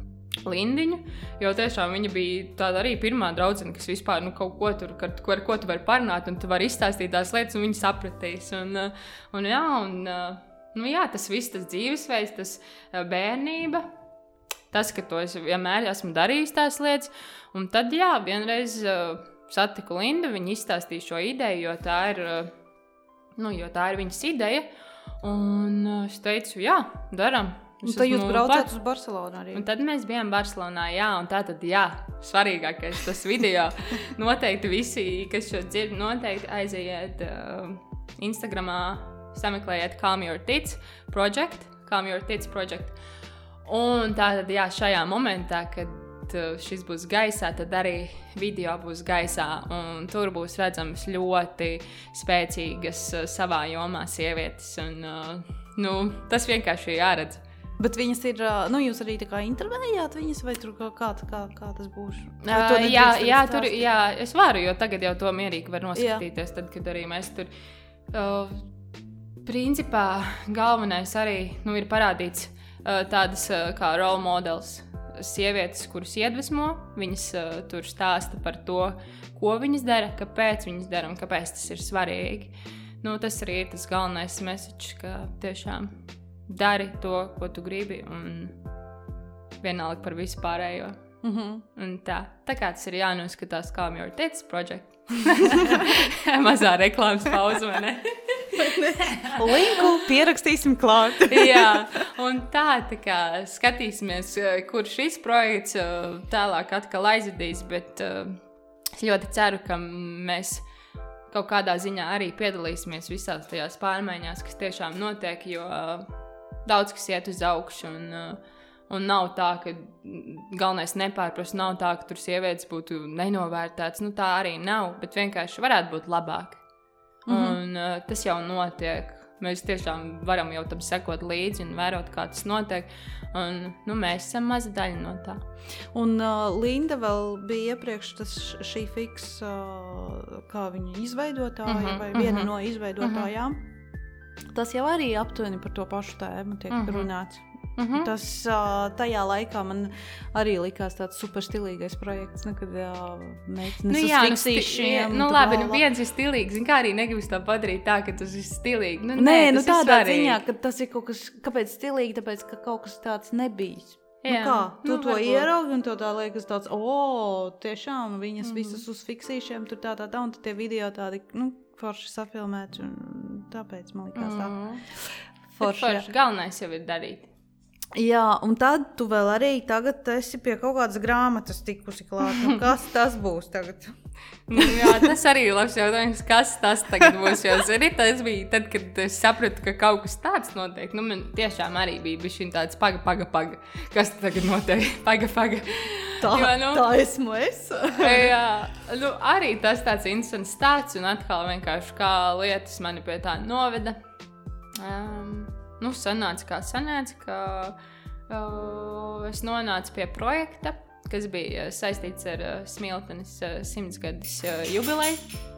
Lindiņu, jo tiešām viņa bija tāda arī pirmā draudzene, kas vispār nu, kaut ko tur, ar, ar ko tu vari parunāt, un tu vari izstāstīt tās lietas, un viņi sapratīs. Un, uh, un, jā, un, uh, nu, jā, tas viss, tas dzīvesveids, tas bērnība. Tas, ka to es vienmēr esmu darījis, tās lietas. Un tad, jā, vienreiz uh, satiku Lindu, viņa izstāstīja šo ideju, jo tā ir, nu, jo tā ir viņas ideja. Un es teicu, jā, darām. Un tad jūs braucāt uz Barcelonu arī. Un tad mēs bijām Barcelonā, jā, un tā tad, jā, svarīgākais tas video. noteikti visi, kas šo dzird, noteikti aiziet uh, Instagramā sameklējiet Calm Your Tits project, Calm Your Tits project. Un tātad, jā, šajā momentā, kad uh, šis būs gaisā, tad arī video būs gaisā. Tur būs redzamas ļoti spēcīgas uh, savā jomā sievietes. Un, uh, nu, tas vienkārši ir jāredz. Bet viņas ir, nu, jūs arī tā kā intervējāt viņas, vai tur kā, kā, kā, kā tas būs? Uh, jā, jā, tur, jā, es varu, jo tagad jau to mierīgi var noskatīties, jā. tad, kad arī mēs tur. Uh, principā galvenais arī nu, ir parādīts uh, tādas uh, kā role models. Sievietes, kuras iedvesmo, viņas uh, tur stāsta par to, ko viņas dara, kāpēc viņas dara un kāpēc tas ir svarīgi. Nu, tas arī ir tas galvenais message, ka tiešām dari to, ko tu gribi, un vienalga par visu pārējo. Mm -hmm. Tā, tā kā tas ir jānoskatās, kā jau ir teicis, projekts. Mazā reklāmas pauze, vai ne? Linku pierakstīsim klāt. Jā, un tā, tā kā skatīsimies, kur šis projekts uh, tālāk atkal aizvedīs, bet uh, es ļoti ceru, ka mēs kaut kādā ziņā arī piedalīsimies visās tajās pārmaiņās, kas tiešām notiek, jo uh, daudz kas iet uz augšu. Un, un nav tā, ka galvenais nepārprast, nav tā, ka tur sievietes būtu nenovērtētas. Nu, tā arī nav, bet vienkārši varētu būt labāk. Mm -hmm. Un uh, tas jau notiek. Mēs tiešām varam jau tam sekot līdzi un vērot, kā tas notiek. Un, nu, mēs esam maza daļa no tā. Un uh, Linda vēl bija iepriekš tas, šī fiks, uh, kā viņa izveidotāja mm -hmm, vai viena mm -hmm. no izveidotājām. Mm -hmm. Tas jau arī aptuveni par to pašu tēmu tiek mhm. -huh. runāts. Mhm. -huh. Tas uh, tajā laikā man arī likās tāds super stilīgais projekts. Nu, kad uh, meitenes nu, nu, sti nu, labi, nu, viens ir stilīgs. Kā arī negribas to padarīt tā, ka tas ir stilīgi. Nu, nē, nē nu, tādā ziņā, ka tas ir kaut kas, kāpēc stilīgi, tāpēc, ka kaut kas tāds nebijis. Nu jā, nu kā, tu nu, to varbūt. ieraugi, un tev tā liekas, tāds, o, tiešām viņas mm. visas uz fiksīšiem, tur tā, tā, tā, un tie video tādi, nu, forši safilmēti. Tāpēc man liekas, tā mm. forši. forši. Galvenais jau ir darīt. Jā, un tad tu vēl arī tagad esi pie kaut kādas grāmatas tikusi klāt. Nu, kas tas būs tagad? nu, jā, tas arī ir labs jautājums. Kas tas būs? Jo, zini, tas bija tad, kad es sapratu, ka kaut kas tāds notiek. Nu, man tiešām arī bija šī tāds paga, paga, paga. Kas tagad notiek? Paga, paga. Tā, jo, nu, tā esmu es. jā, nu, arī tas tāds interesants stāsts un atkal vienkārši kā lietas mani pie tā noveda. Um, nu, sanāca kā sanāca, ka uh, es nonācu pie projekta, kas bija saistīts ar uh, Smiltenes uh, simtsgadus uh, jubileju.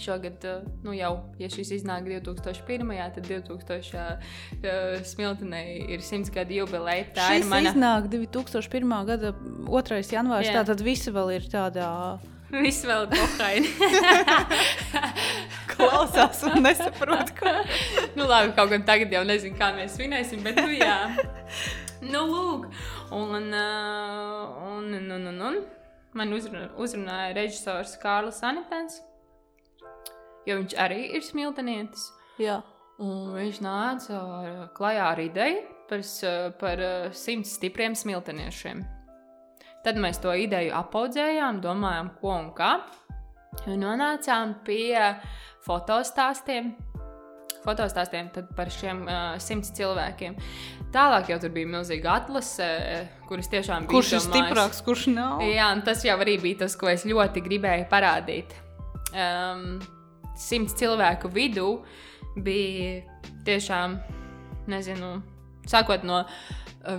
Šogad, uh, nu jau, ja šis iznāk 2001. tad 2000. Uh, Smiltenei ir simts gadu jubileja. Tā šis ir mana. iznāk 2001. gada 2. janvārs, yeah. tātad visi vēl ir tādā. Viss vēl ir kokaini. klausās un nesaprot, ko. nu, labi, kaut gan tagad jau nezinu, kā mēs svinēsim, bet nu jā. nu, lūk. Un, uh, un, un, un, un, un. man uzrunā, uzrunāja režisors Kārlis Anitens, jo viņš arī ir smiltenietis. Jā. Un viņš nāca klajā ar ideju par, par simts stipriem smilteniešiem. Tad mēs to ideju apaudzējām, domājām, ko un kā. Un nonācām pie fotostāstiem. Fotostāstiem par šiem uh, simts cilvēkiem. Tālāk jau tur bija milzīga atlase, kuras tiešām bija. Kurš ir stiprāks, kurš nav? Jā, tas jau arī bija tas, ko es ļoti gribēju parādīt. Um, simts cilvēku vidū bija tiešām, nezinu, sākot no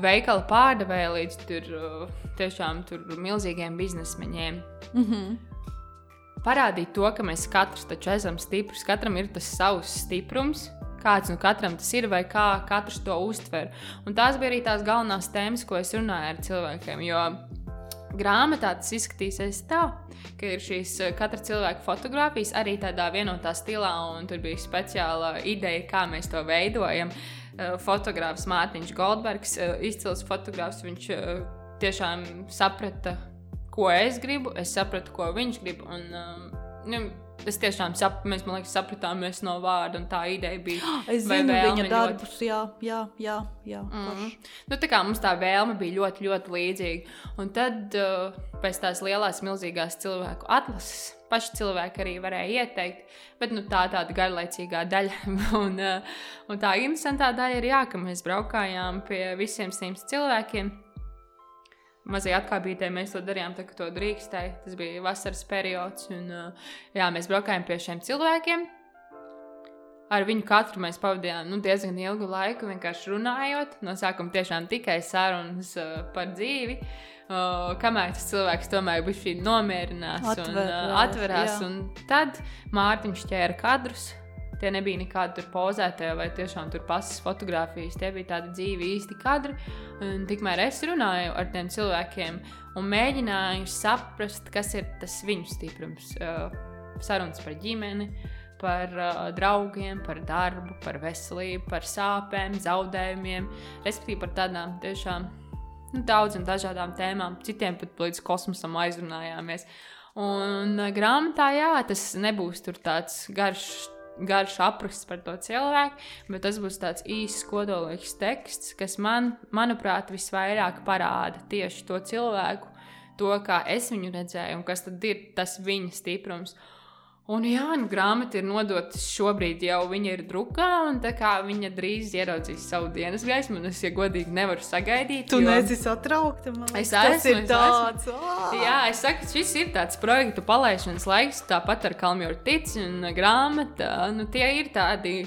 veikala pārdevēja līdz tur, tiešām tur milzīgiem biznesmeņiem. Mm -hmm parādīt to, ka mēs katrs taču esam stiprs, katram ir tas savs stiprums. Kāds no katram tas ir, vai kā katrs to uztver. Un tās bija arī tās galvenās tēmas, ko es runāju ar cilvēkiem. Jo grāmatā tas izskatīsies tā, ka ir šīs eh, katra cilvēka fotografijas arī tādā vienotā stilā, un tur bija speciāla ideja, kā mēs to veidojam. Eh, fotogrāfs Mārtiņš Goldbergs, eh, izcils fotogrāfs, viņš tiešām saprata, ko es gribu, es sapratu, ko viņš grib. Un, um, nu, Es tiešām sapratu, mēs liekas, sapratām no vārda, un tā ideja bija. Es zinu viņa darbus, ļoti... jā, jā, jā. jā mm. nu, tā kā mums tā vēlme bija ļoti, ļoti līdzīga. Un tad uh, pēc tās lielās, milzīgās cilvēku atlases paši cilvēki arī varēja ieteikt. Bet nu, tā ir tāda garlaicīgā daļa. un, uh, un tā interesantā daļa ir, jā, ka mēs braukājām pie visiem šiem cilvēkiem mazajā atkāpītē mēs to darījām, tā, to drīkstēja. Tas bija vasaras periods, un jā, mēs braukājām pie šiem cilvēkiem. Ar viņu katru mēs pavadījām nu, diezgan ilgu laiku, vienkārši runājot. No sākuma tiešām tikai sarunas uh, par dzīvi. Uh, kamēr tas cilvēks tomēr bija nomierinās Atver, un uh, atverās. Jā. Un tad Mārtiņš ķēra kadrus Tie nebija nekādi tur pozētie vai tiešām tur pasas fotografijas. Tie bija tādi dzīvi, īsti kadri. Un tikmēr es runāju ar tiem cilvēkiem un mēģināju saprast, kas ir tas viņu stiprums. Uh, sarunas par ģimeni, par uh, draugiem, par darbu, par veselību, par sāpēm, zaudējumiem, respektīvi par tādām tiešām nu, daudzām dažādām tēmām. Citiem pat līdz kosmosam aizrunājāmies. Un uh, grāmatā, jā, tas nebūs tāds garš garš apraksts par to cilvēku, bet tas būs tāds īsts, kodolīgs teksts, kas man, manuprāt, visvairāk parāda tieši to cilvēku, to, kā es viņu redzēju, un kas tad ir tas viņa stiprums. Un jā, nu, grāmata ir nodota šobrīd, jau viņa ir drukā, un tā kā viņa drīz ieraudzīs savu dienas gaismu, un es, ja godīgi, nevaru sagaidīt. Tu jo... neesi satraukta, man liekas, tas esmu, ir tāds. Esmu. Jā, es saku, šis ir tāds projektu palaišanas laiks, tāpat ar Kalmjordu tic un grāmata, nu, tie ir tādi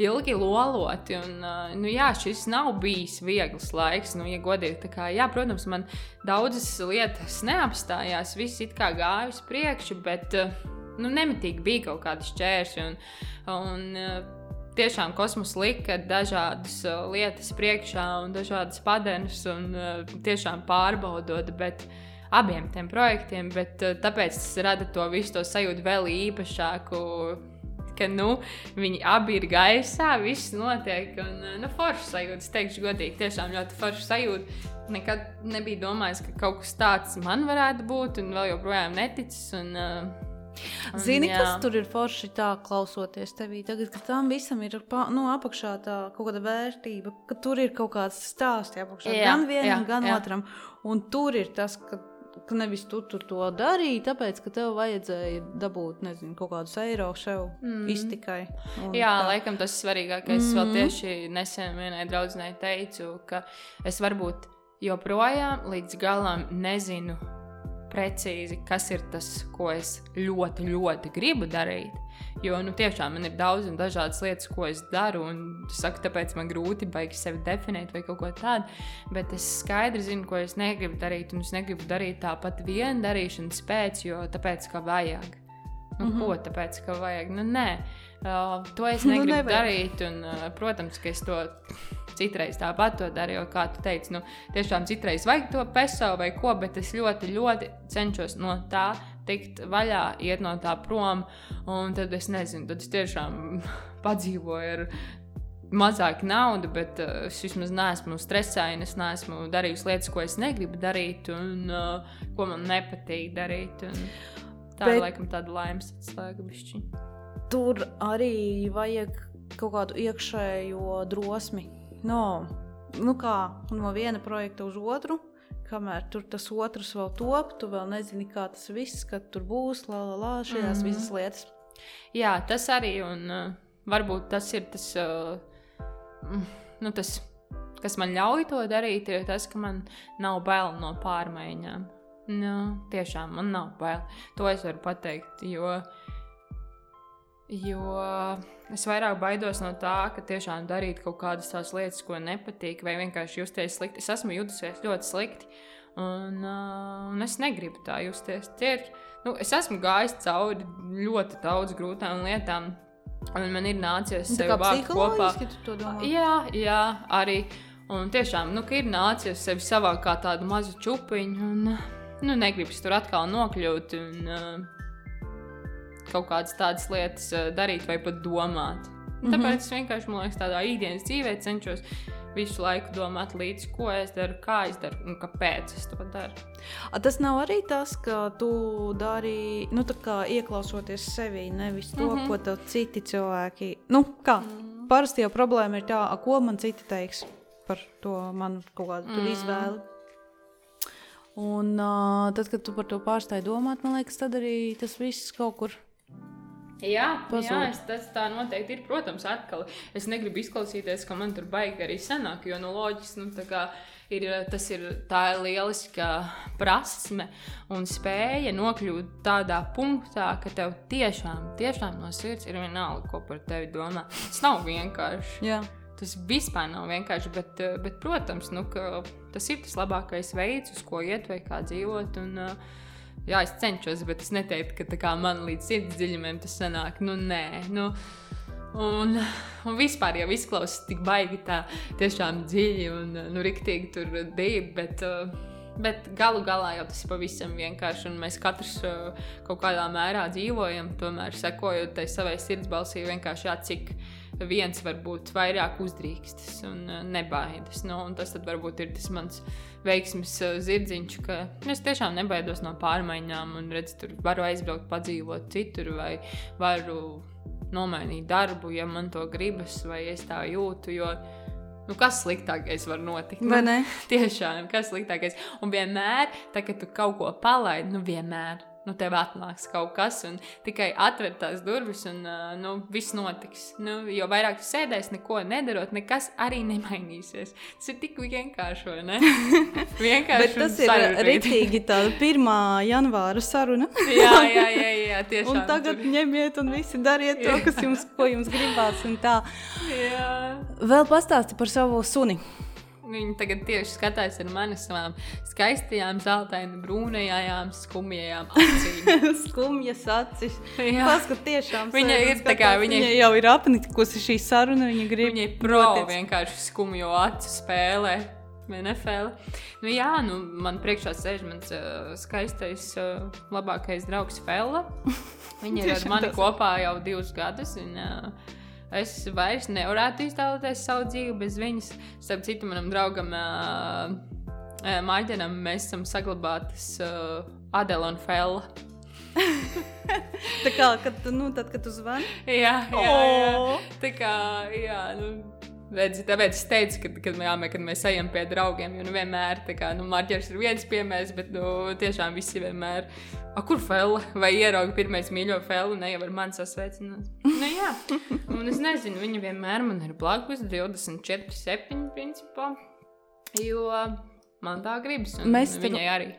ilgi loloti. Un, nu, jā, šis nav bijis viegls laiks. Nu, ja godīgi, kā, jā, protams, man daudzas lietas neapstājās, viss it kā gāja uz priekšu, bet nu, nemitīgi bija kaut kādi šķēršļi. Un, un, uh, Tiešām kosmosa lika dažādas uh, lietas priekšā un dažādas padenes, un uh, tiešām pārbaudot, bet abiem tiem projektiem, bet tāpēc tas rada to visu to sajūtu vēl īpašāku, ka nu, viņi abi ir gaisā, viss notiek. Un, nu, forša sajūta, es teikšu, godīgi, tiešām ļoti forša sajūta. Nekad nebija domājis, ka kaut kas tāds man varētu būt, un vēl joprojām neticis. Un, uh, Zini, jā. kas tur ir forši tā klausoties tevī? Tagad, kad tam visam ir nu, apakšā tā kaut kāda vērtība, ka tur ir kaut kāds stāsts apakšā jā, gan vienam, jā, gan jā. otram. Un tur ir tas, ka, ka nevis tu tur to darīji, tāpēc, ka tev vajadzēja dabūt nezinu, kaut kādus eiro sev mm. iztikai. Jā, tā. laikam tas svarīgākais. Mm. Vēl tieši nesen vienai draudzenei teicu, ka es varbūt joprojām līdz galam nezinu precīzi, kas ir tas, ko es ļoti, ļoti gribu darīt. Jo nu, tiešām man ir daudz un dažādas lietas, ko es daru, un saku, tāpēc man grūti baigi sevi definēt vai kaut ko tādu. Bet es skaidri zinu, ko es negribu darīt, un es negribu darīt tāpat vienu darīšanas pēc, jo tāpēc, ka vajag. Nu, mm -hmm. Ko tāpēc, ka vajag? Nu, nē, uh, to es nu, negribu nu, darīt, un, uh, protams, ka es to Citreiz tāpat to daru, jo, kā tu teici, nu, tiešām citreiz vajag to peso vai ko, bet es ļoti, ļoti cenšos no tā tikt vaļā, iet no tā prom. Un tad es nezinu, tad es tiešām padzīvoju ar mazāk naudas, bet uh, es vismaz neesmu stresējies, es neesmu darījis lietas, ko es negribu darīt, un uh, ko man nepatīk darīt. Tā bet... ir laikam tāda laimes atslēga. Tur arī vajag kaut kādu iekšējo drosmi no, nu kā, no viena projekta uz otru. Kamēr tur tas otrs vēl top, tu vēl nezini, kā tas viss, kad tur būs, la, la, la, šajās mm -hmm. visas lietas. Jā, tas arī, un uh, varbūt tas ir tas, uh, nu, tas, kas man ļauj to darīt, ir tas, ka man nav bail no pārmaiņām. Nu, tiešām man nav bail. To es varu pateikt, jo, jo Es vairāk baidos no tā, ka tiešām darīt kaut kādas tās lietas, ko nepatīk, vai vienkārši justies slikti. Es esmu jutusies ļoti slikti, un, uh, un es negribu tā justies. Ir, nu, es esmu gājis cauri ļoti daudz grūtām lietām, un man ir nācies sevi vākt kopā. Jā, jā, arī. Un tiešām, nu, ir nācies sevi savā kā tādu mazu čupiņu, un nu, negribas tur atkal nokļūt. Un, uh, kaut kādas tādas lietas uh, darīt vai pat domāt. Mm -hmm. Tāpēc es vienkārši, man liekas, tādā ikdienas dzīvē cenšos visu laiku domāt līdzi, ko es daru, kā es daru un kāpēc es to daru. A, tas nav arī tas, ka tu dari, nu, tā kā ieklausoties sevī, nevis to, mm -hmm. ko tev citi cilvēki. Nu, kā? Mm -hmm. Parasti jau problēma ir tā, a, ko man citi teiks par to manu kaut kādu mm -hmm. izvēli. Un uh, tad, kad tu par to pārstāji domāt, man liekas, tad arī tas viss kaut kur Jā, Pazūd. jā es, tas tā noteikti ir. Protams, atkal es negribu izklausīties, ka man tur baigi arī sanāk, jo no nu, loģiski nu, ir, tas ir tā lieliska prasme un spēja nokļūt tādā punktā, ka tev tiešām, tiešām no sirds ir vienalga, ko par tevi domā. Tas nav vienkārši. Jā. Tas vispār nav vienkārši, bet, bet protams, nu, tas ir tas labākais veids, uz ko iet vai kā dzīvot. Un, uh, jā, es cenšos, bet es neteiktu, ka kā, man līdz sirds dziļumiem tas sanāk. Nu, nē, nu, un, un vispār jau izklausās tik baigi tā, tiešām dziļi un nu, riktīgi tur divi. Bet, uh, Bet galu galā jau tas ir pavisam vienkārši. Mēs katrs uh, kaut kādā mērā dzīvojam, tomēr sekojot tai savai sirdsbalsī, vienkārši jā, cik viens var būt vairāk uzdrīkstas un uh, nebaidas. Nu, un tas varbūt ir tas mans veiksmes uh, zirdziņš, ka es tiešām nebaidos no pārmaiņām un redzu, tur varu aizbraukt, padzīvot citur vai varu nomainīt darbu, ja man to gribas vai es tā jūtu. Jo, Nu, kas sliktākais var notikt? Nu, tiešām, kas sliktākais. Un vienmēr, tā, kad tu kaut ko palaidi, nu vienmēr nu, tev atnāks kaut kas, un tikai atver tās durvis, un nu, viss notiks. Nu, jo vairāk tu sēdēsi, neko nedarot, nekas arī nemainīsies. Tas ir tik vienkārši, vai ne? vienkārši. tas ir rītīgi tāda 1. janvāra saruna. jā, jā, jā, jā, tiešām. Un tagad tur. ņemiet un visi dariet to, kas jums, ko jums gribās, un tā. Jā. Vēl pastāsti par savu suni. Viņa tagad tieši skatās ar mani savām skaistajām, zeltainām, brūnajām, skumjajām acīm. Skumjas acis. Paskat, tiešām. Viņa ir tā kā viņa, viņa jau ir apnikusi šī saruna. Viņa grib. Viņa ir pro vienkārši skumjo acu spēlē. NFL. Nu, jā, nu, man priekšā sēž mans uh, skaistais, uh, labākais draugs Fela. Viņa ir ar mani kopā jau divus gadus. Un, uh, Es vairs nevarētu iztēloties savu dzīvi bez viņas. Starp citu, manam draugam, Maģenam, mēs esam saglabātas Adela un Fela. tā kā, kad, nu, tad, kad tu zvani? Jā, jā, jā. Oh. Tā kā, jā, nu, Redzi, tāpēc es teicu, ka, kad, jā, kad mēs ejam pie draugiem, jo nu, vienmēr tā kā nu, Marķers ir viens piemērs, bet nu, tiešām visi vienmēr, kur fēle, vai ierauga pirmais mīļo fēlu, ne jau ar mani sasveicināt. nu, jā, un es nezinu, viņa vienmēr man ir blakus 24, 7 principā, jo man tā gribas, mēs viņai arī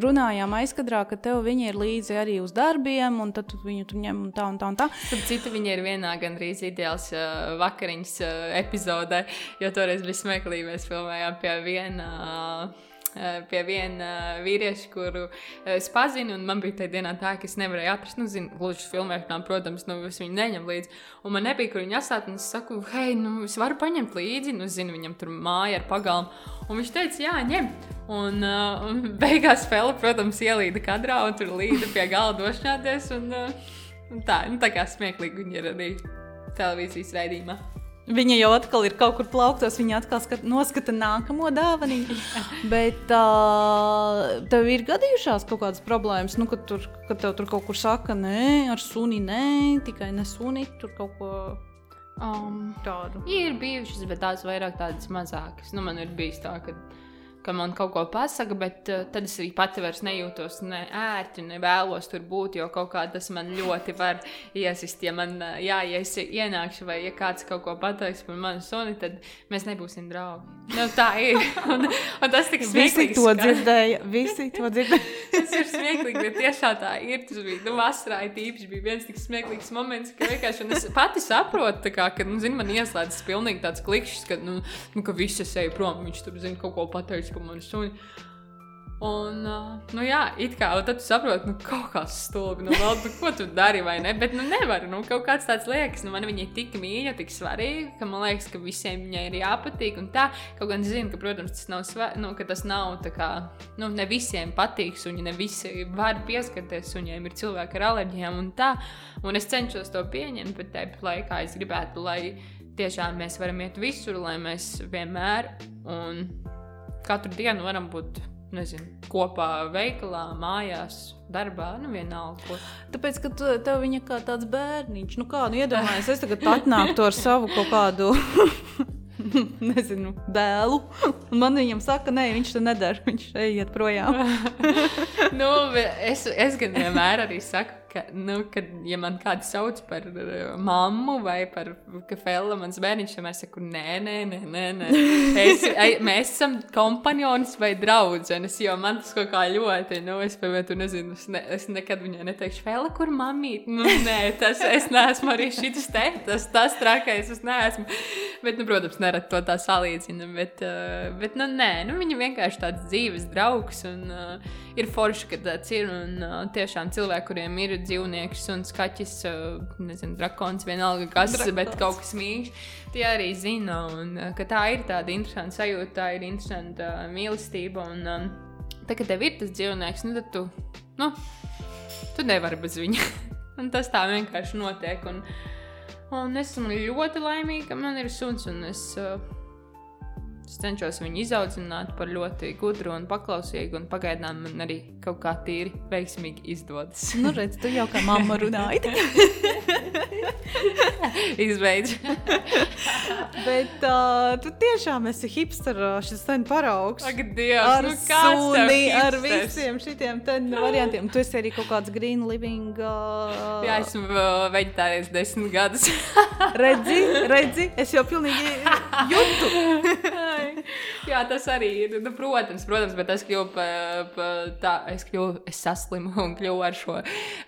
runājām aizkadrā, ka tev viņi ir līdzi arī uz darbiem, un tad viņu tur ņem un tā un tā. Un tā. Tad cita viņa ir vienā gandrīz ideāls uh, vakariņas uh, epizodē, jo toreiz bija smieklīgi, mēs filmējām pie viena. Uh, pie viena eh, vīrieša, kuru eh, es pazinu, un man bija tajā dienā tā, ka es nevarēju atrast, nu, zinu, gluži filmēšanām, protams, nu, es viņu neņemu līdzi. Un man nebija, kur viņu atstāt, un es saku, hei, nu, es varu paņemt līdzi, nu, zinu, viņam tur māja ar pagalmu. Un viņš teica, jā, ņem. Un, uh, un beigās Fela, protams, ielīda kadrā un tur līda pie gala došanāties. Un, uh, un tā, nu, tā kā smieklīgi viņi ir arī televīzijas raidījumā. Viņa jau atkal ir kaut kur plauktos, viņa atkal skat, noskata nākamo dāvanu. Bet uh, tev ir gadījušās kaut kādas problēmas, nu, kad, tur, kad tev tur kaut kur saka, nē, ar suni nē, tikai ne suni, tur kaut ko um, tādu. Ir bijušas, bet tās vairāk tādas mazākas. Nu, man ir bijis tā, ka ka man kaut ko pasaka, bet uh, tad es arī pati vairs nejūtos ne ērti, ne vēlos tur būt, jo kaut kā tas man ļoti var iesist. Ja man, uh, jā, ja es ienākšu vai ja kāds kaut ko pateiks par manu suni, tad mēs nebūsim draugi. Nu, tā ir. Un, un tas tik smieklīgi. Visi to dzirdēja, visi to dzirdēja. tas ir smieklīgi, bet tiešām tā ir. Tas bija, nu, vasarā īpaši bija viens tik smieklīgs moments, ka vienkārši es pati saprotu, kā, ka, nu, zini, man ieslēdzas pilnīgi tāds klikšķis, ka, nu, nu ka visi es eju prom, viņš tur, zina, kaut ko pateiks par manu suni. Un, nu jā, it kā tad tu saproti, nu, kaut kas stulbi, nu, vēl, nu, ko tu dari vai ne, bet, nu, nevar, nu, kaut kāds tāds liekas, nu, man viņa ir tik mīļa, tik svarīga, ka man liekas, ka visiem viņai ir jāpatīk, un tā, kaut gan zinu, ka, protams, tas nav, svar, nu, ka tas nav tā kā, nu, ne visiem patīk, un ne visi var pieskarties, un viņiem ir cilvēki ar alerģijām un tā, un es cenšos to pieņemt, bet tāpat laikā es gribētu, lai tiešām mēs varam iet visur, lai mēs vienmēr un katru dienu varam būt nezinu, kopā veikalā, mājās, darbā, nu vienalga. Ko. Tāpēc, ka tu, tev viņa kā tāds bērniņš, nu kā, nu iedomājies, es tagad atnāktu ar savu kaut kādu. Nezinu, dēlu. Un man viņam saka, nē, viņš to nedara. Viņš iet projām. nu, es, es gan vienmēr arī saku, ka, nu, kad ja man kāds sauc par uh, mammu vai par kafelu, mans bērniņš, es saku, nē, nē, nē, nē. nē. Es, ai, mēs esam kompanionis vai draudzenes, jo man tas kaut kā ļoti, nu, es, piemēram, nezinu, es, ne, es nekad viņai neteikšu, Fela, kur mamīt? Nu, nē, tas es neesmu arī šis te, tas, tas trakais, es neesmu. Bet, nu, protams, nerad to tā salīdzina, bet, uh, bet nu, nē, nu, viņa vienkārši tāds dzīves draugs un uh, ir forši, ka tāds ir un uh, tiešām cilvēki, kuriem ir dzīvnieks un skaķis, nezinu, drakons, vienalga kas, drakons. bet kaut kas mīļš. Tie arī zina, un, ka tā ir tāda interesanta sajūta, tā ir interesanta mīlestība. Un, um, tā, kad tev ir tas dzīvnieks, nu, tad tu, nu, tu nevari bez viņa. un tas tā vienkārši notiek. Un, un es esmu ļoti laimīga, ka man ir suns. Es, uh, Es cenšos viņu izaudzināt par ļoti gudru un paklausīgu, un pagaidām man arī kaut kā tīri veiksmīgi izdodas. nu, redz, tu jau kā mamma runāji. Izbeidz. Bet uh, tu tiešām esi hipsters, šis sen paraugs. Ak, Dievs, ar nu suni, ar visiem šitiem variantiem. Tu esi arī kaut kāds green living. Uh... Jā, esmu uh, veģetārijas desmit gadus. redzi, redzi, es jau pilnīgi jūtu. Jā, tas arī ir. Nu, protams, protams, bet es kļuvu pa, pa tā, es kļuvu, es saslimu un kļuvu ar šo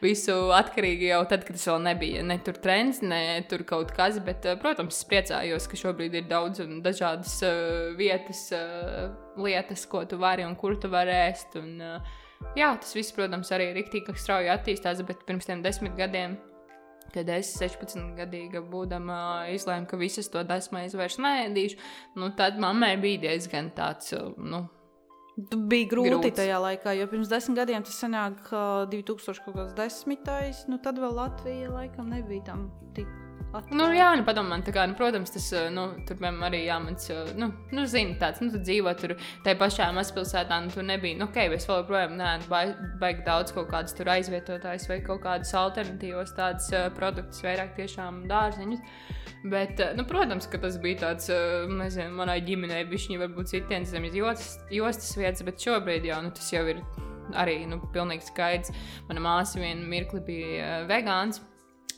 visu atkarīgi jau tad, kad tas vēl nebija. Ne tur trends, ne tur kaut kas, bet, eh, protams, es priecājos, ka šobrīd ir daudz un dažādas uh, vietas, uh, lietas, ko tu vari un kur tu vari ēst. Un, uh, jā, tas viss, protams, arī rīktīgi strauji attīstās, bet pirms tiem desmit gadiem kad es 16 gadīga būdama izlēmu, ka visas to desmaizi vairs neēdīšu, nu, tad mammai bija diezgan tāds. Nu, Tu biji grūti Grūts. tajā laikā, jo pirms desmit gadiem tas sanāk, ka 2010. nu tad vēl Latvija laikam nebija tam tik Atklāt. Nu, jā, nu, padomā, tā kā, nu, protams, tas eh, nu, tur arī jāmāc, nu, nu zini, tāds, nu, tu dzīvo tur tajā pašā mazpilsētā, un tu nebija, nu, ok, es vēl joprojām neesmu baigi daudz kaut kādas tur aizvietotājs vai kaut kādas alternatīvas tādas uh, produktus, vairāk tiešām dārzeņus. Bet, uh, nu, protams, ka tas bija tāds, uh, nezinu, manai ģimenei bišķiņi varbūt citienas zemes jostas, vietas, bet šobrīd jau, nu, tas jau ir arī, nu, pilnīgi skaidrs. Mana māsa vienu mirkli bija vegāns.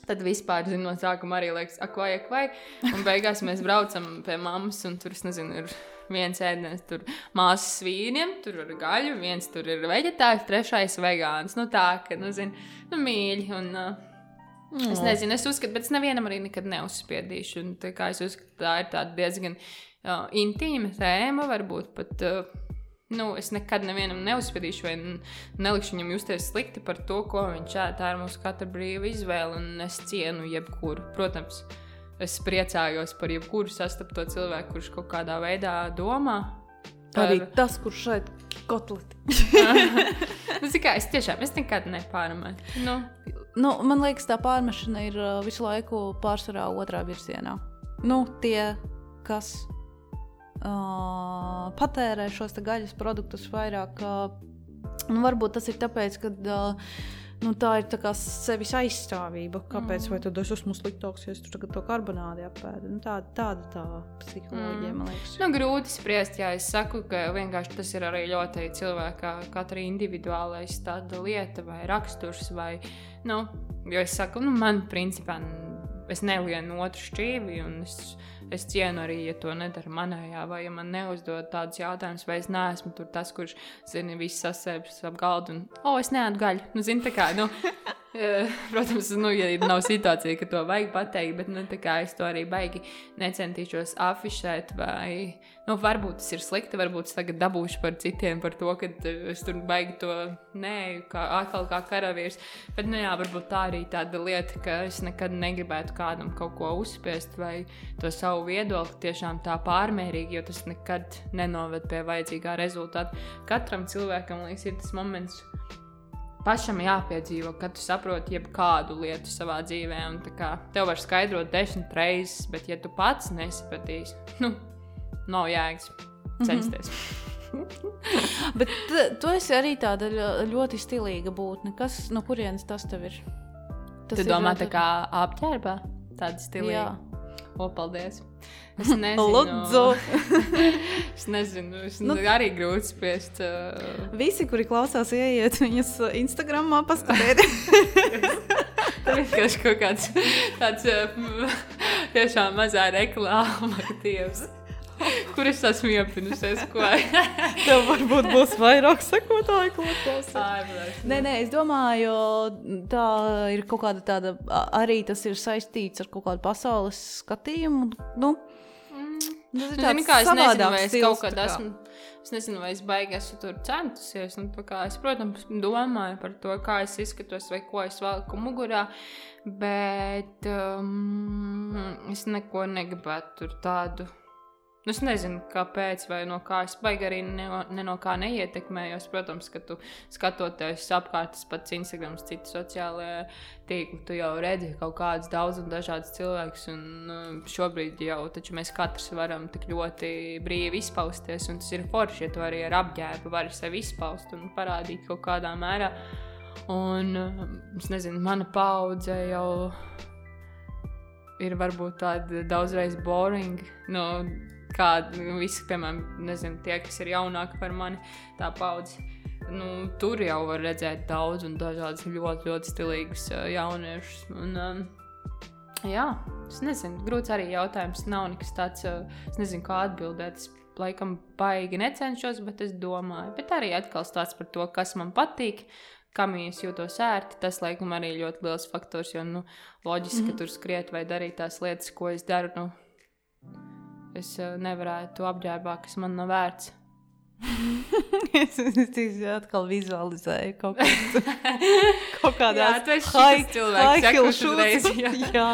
Tad vispār, zinu, no sākuma arī liekas, ak, vai, ak, vai. Un beigās mēs braucam pie mammas, un tur, nezinu, ir viens ēdiens, tur māsas vīniem, tur ir gaļa, viens tur ir vegetārs, trešais vegāns. Nu, tā, ka, nu, zinu, nu, mīļi. Un, uh, Mm. Es nezinu, es uzskatu, bet es nevienam arī nekad neuzspiedīšu. Un, es uzskatu, tā ir diezgan uh, intīma tēma, varbūt pat. Uh, Nu, es nekad nevienam neuzspēdīšu, vai nelikšu viņam justies slikti par to, ko viņš ēd. Tā ir mūsu katra brīva izvēle, un es cienu jebkuru. Protams, es priecājos par jebkuru sastapto cilvēku, kurš kaut kādā veidā domā. Par... Arī tas, kurš šeit kotleti. nu, kā, es tiešām es nekad nepārmetu. Nu. Nu, man liekas, tā pārmešana ir uh, visu laiku pārsvarā otrā virzienā. Nu, tie, kas uh, patērē šos gaļas produktus vairāk. Uh, nu, varbūt tas ir tāpēc, ka uh, nu, tā ir tā sevis aizstāvība. Kāpēc? Mm. Vai tad es esmu sliktāks, ja es tur to karbonādi apēdu? Nu, tā, tāda tā psiholoģija, mm. man liekas. Nu, grūti spriest, jā, es saku, ka vienkārši tas ir arī ļoti cilvēka, katra individuālais tāda lieta vai raksturs. Vai, nu, jo es saku, nu, man principā es nelienu otru šķīvi es Es cienu arī, ja to nedara manējā, vai ja man neuzdod tādus jautājumus, vai es neesmu tas, kurš, zini, viss sasēpjas ap galdu un, oh, es neēdu gaļu. Nu, zini, tā kā, nu, Protams, nu, ja nav situācija, ka to vajag pateikt, bet nu, es to arī baigi necentīšos afišēt. Vai, nu, varbūt tas ir slikti, varbūt es tagad dabūšu par citiem par to, ka es tur baigi to nē, kā atkal kā karavīrs. Bet, nu, jā, varbūt tā arī tāda lieta, ka es nekad negribētu kādam kaut ko uzspiest vai to savu viedokli tiešām tā pārmērīgi, jo tas nekad nenoved pie vajadzīgā rezultāta. Katram cilvēkam liekas, ir tas moments pašam jāpiedzīvo, kad tu saproti jebkādu lietu savā dzīvē. Un, kā, tev var skaidrot desmit reizes, bet ja tu pats nesapratīsi, nu, nav jēgas censties. Mm -hmm. bet tu esi arī tāda ļoti stilīga būtne. Kas, no kurienes tas tev ir? Tas tu ir domā, ļoti... tā kā apģērbā, tāda stilīga. Jā. O, paldies! Es nezinu, Lūdzu. es nezinu, es nu, arī grūti spriest. Uh... Visi, kuri klausās, ieiet viņas Instagramā, paskatieties. Tas kaut kāds tāds tiešām mazā reklāma, tievs. Kur es esmu iepinusies? Tev varbūt būs vairāk sekotāju, ko klausās. Nē, nē, es domāju, tā ir kaut kāda tāda, arī tas ir saistīts ar kaut kādu pasaules skatījumu. Nu, Nu, nu, zini, kā, es nezinu, vai es kaut kad esmu. Es nezinu, vai es baigi esmu tur centusies. Nu, kā, es, protams, domāju par to, kā es izskatos vai ko es velku mugurā. Bet um, es neko negribētu tur tādu Nu, es nezinu, kāpēc, vai no kā es baigi arī ne, ne no kā neietekmējos. Protams, ka tu skatoties apkārt, tas pats Instagram, citu sociālajā tīklu, tu jau redzi kaut kādus daudz un dažādus cilvēkus. Un nu, šobrīd jau mēs katrs varam tik ļoti brīvi izpausties, un tas ir forši, ja tu arī ar apģērbu vari sevi izpaust un parādīt kaut kādā mērā. Un es nezinu, mana paudze jau ir varbūt tāda daudzreiz boring. No, kādi nu, visi, piemēram, nezinu, tie, kas ir jaunāki par mani, tā paudze. Nu, tur jau var redzēt daudz un dažādas ļoti, ļoti stilīgas jauniešus. Un, um, jā, es nezinu, grūts arī jautājums. Nav nekas tāds, es nezinu, kā atbildēt. Es laikam baigi necenšos, bet es domāju. Bet arī atkal stāsts par to, kas man patīk. Kam es jūtos ērti, tas laikam arī ļoti liels faktors. Jo, nu, loģiski, mm -hmm. ka tur skriet vai darīt tās lietas, ko es daru. Nu, es eh, nevarētu apģērbā, kas man nav vērts. es domāju, atkal vizualizēju kaut, kaut kādā veidā. Uzreiz, jā. jā,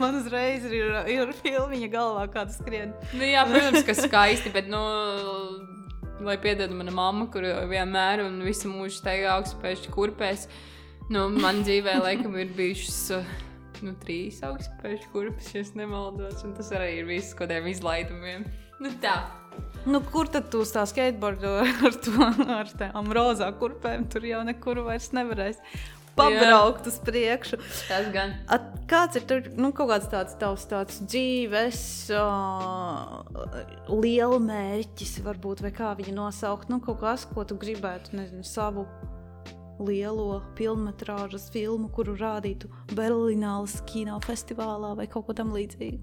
man uzreiz ir, ir filmiņa galvā, kāda skrien. nu, jā, protams, ka skaisti, bet, nu, lai piedod mana mamma, kur vienmēr un visu mūžu steigā augstspējuši kurpēs, nu, man dzīvē laikam ir bijušas. Uh, nu, trīs augstspēļu kurpes, ja nemaldos. Un tas arī ir viss kādiem izlaidumiem. Nu, tā. Nu, kur tad tu tā skateboardu ar, to, ar tām rozā kurpēm? Tur jau nekur vairs nevarēs pabraukt Jā. uz priekšu. Tas gan. At, kāds ir tur, nu, kaut kāds tāds tavs tāds dzīves uh, liela mērķis, varbūt, vai kā viņu nosaukt? Nu, kaut kas, ko tu gribētu, nezinu, savu lielo filmu filmu, kuru rādītu Berlīnas kinofestivālā vai kaut ko tamlīdzīgu.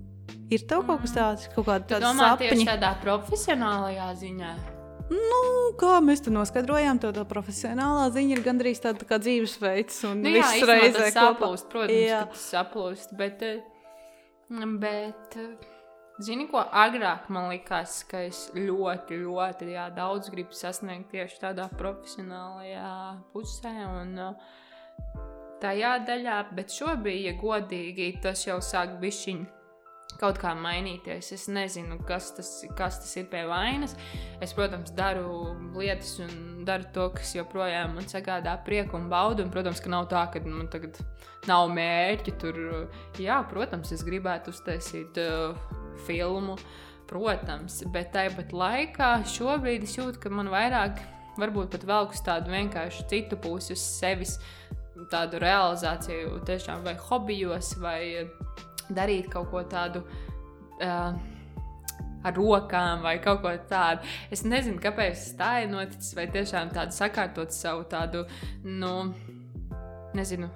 Ir tev kaut kas tāds, kaut kāda tāda domā, tieši tādā profesionālajā ziņā. Nu, kā mēs to noskaidrojām, tā, tā profesionālā ziņa ir gandrīz tāda tā kā dzīvesveids. Nu, jā, reizē saplūst, protams, jā. saplūst, bet, eh, bet eh, Zini, ko agrāk man likās, ka es ļoti, ļoti jā, daudz gribu sasniegt tieši tādā profesionālajā pusē un uh, tajā daļā, bet šobrīd, ja godīgi, tas jau sāk bišķiņ kaut kā mainīties. Es nezinu, kas tas, kas tas ir pie vainas. Es, protams, daru lietas un daru to, kas joprojām man sagādā prieku un baudu. Un, protams, ka nav tā, ka man tagad nav mērķi tur. Jā, protams, es gribētu uztaisīt. Uh, filmu, protams, bet tāpat laikā šobrīd es jūtu, ka man vairāk, varbūt pat velk uz tādu vienkārši citu pusi, uz sevis, tādu realizāciju, tiešām vai hobijos, vai darīt kaut ko tādu. Uh, ar rokām vai kaut ko tādu. Es nezinu, kāpēc tā ir noticis, vai tiešām tādu sakārtot savu tādu, nu, nezinu,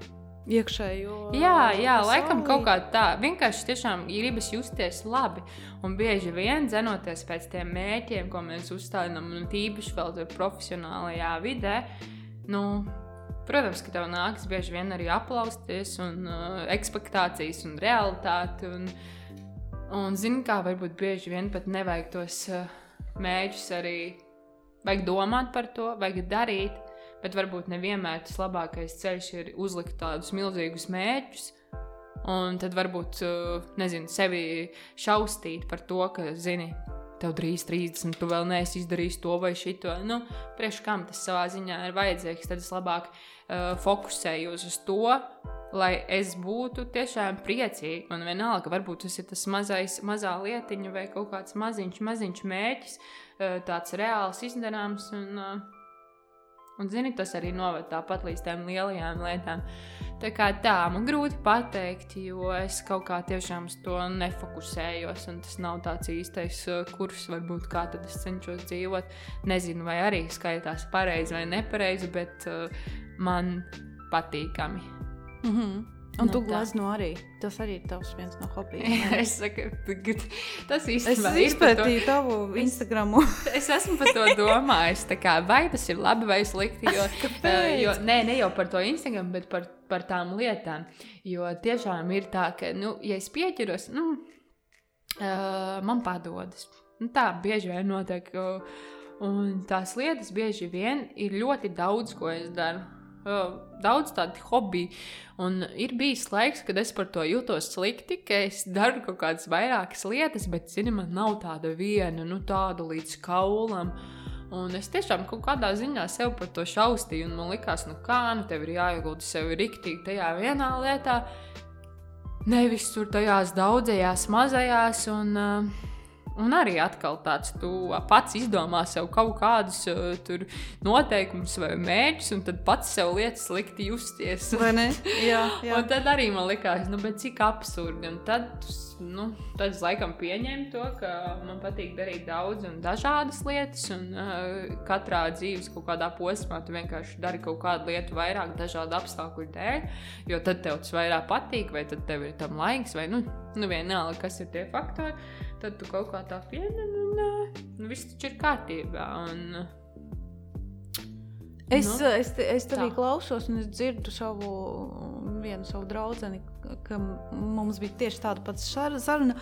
iekšējo. Jā, jā laikam kaut kā tā. Vienkārši tiešām gribas justies labi. Un bieži vien dzenoties pēc tiem mērķiem, ko mēs uzstādām, un tīpaši vēl tur profesionālajā vidē. Nu, Protams, ka tev nāks bieži vien arī aplausties, un uh, expectācijas, un realitāte. Un, un zini, kā varbūt bieži vien pat nevajag tos uh, mērķus arī. Vajag domāt par to, vajag darīt, bet varbūt nevienmēr tas labākais ceļš ir uzlikt tādus milzīgus mērķus. Un tad varbūt, uh, nezinu, sevi šausmīt par to, ka, zini, tev drīz 30, tu vēl neesi izdarījis to vai šito. Nu, priekš kam tas savā ziņā ir vajadzīgs, tad es labāk uh, fokusējos uz to, lai es būtu tiešām priecīga. Un vienalga, varbūt tas ir tas mazais, mazā lietiņa vai kaut kāds maziņš, maziņš mērķis, uh, tāds reāls izdarāms. Un, uh, Un, zini, tas arī noved tāpat līdz tām lielajām lietām. Tā kā tā, man grūti pateikt, jo es kaut kā tiešām uz to nefokusējos. Un tas nav tāds īstais uh, kurs, varbūt kā tad es cenšos dzīvot. Nezinu, vai arī skaitās pareizi vai nepareizi, bet uh, man patīkami. Mm -hmm. Un nu, tu glazno arī. Tas arī ir tavs viens no hobijiem. es saku, tas īstenībā ir. Es izpētīju tavu Instagramu. es esmu par to domājis. Kā, vai tas ir labi vai slikti? Jo, uh, jo, nē, ne jau par to Instagram, bet par, par tām lietām. Jo tiešām ir tā, ka, nu, ja es pieķeros, nu, uh, man padodas. Nu, tā bieži vien notiek. Un tās lietas bieži vien ir ļoti daudz, ko es daru daudz tādu hobiju. Un ir bijis laiks, kad es par to jūtos slikti, ka es daru kaut kādas vairākas lietas, bet, zini, man nav tāda viena, nu, tāda līdz kaulam. Un es tiešām kaut kādā ziņā sev par to šaustīju, un man likās, nu kā, nu tev ir jāiegulda sev riktīgi tajā vienā lietā, nevis tur tajās daudzajās mazajās. Un, uh, Un arī atkal tāds, tu pats izdomā sev kaut kādus uh, noteikumus vai mērķus, un tad pats sev lietas slikti justies. Vai ne? Jā, jā. un tad arī man likās, nu, cik absurdi. Un tad, nu, tad es laikam pieņēmu to, ka man patīk darīt daudz un dažādas lietas, un uh, katrā dzīves kaut kādā posmā tu vienkārši dari kaut kādu lietu vairāk dažādu apstākļu dēļ, jo tad tev tas vairāk patīk, vai tad tev ir tam laiks, vai nu, nu vienalga, kas ir tie faktori tad tu kaut kā tā pieņem, un nu, viss taču ir kārtībā. Un, Es, nu, es, es tevī tā. klausos, un es dzirdu savu, vienu savu draugu, ka mums bija tieši tāda pati saruna.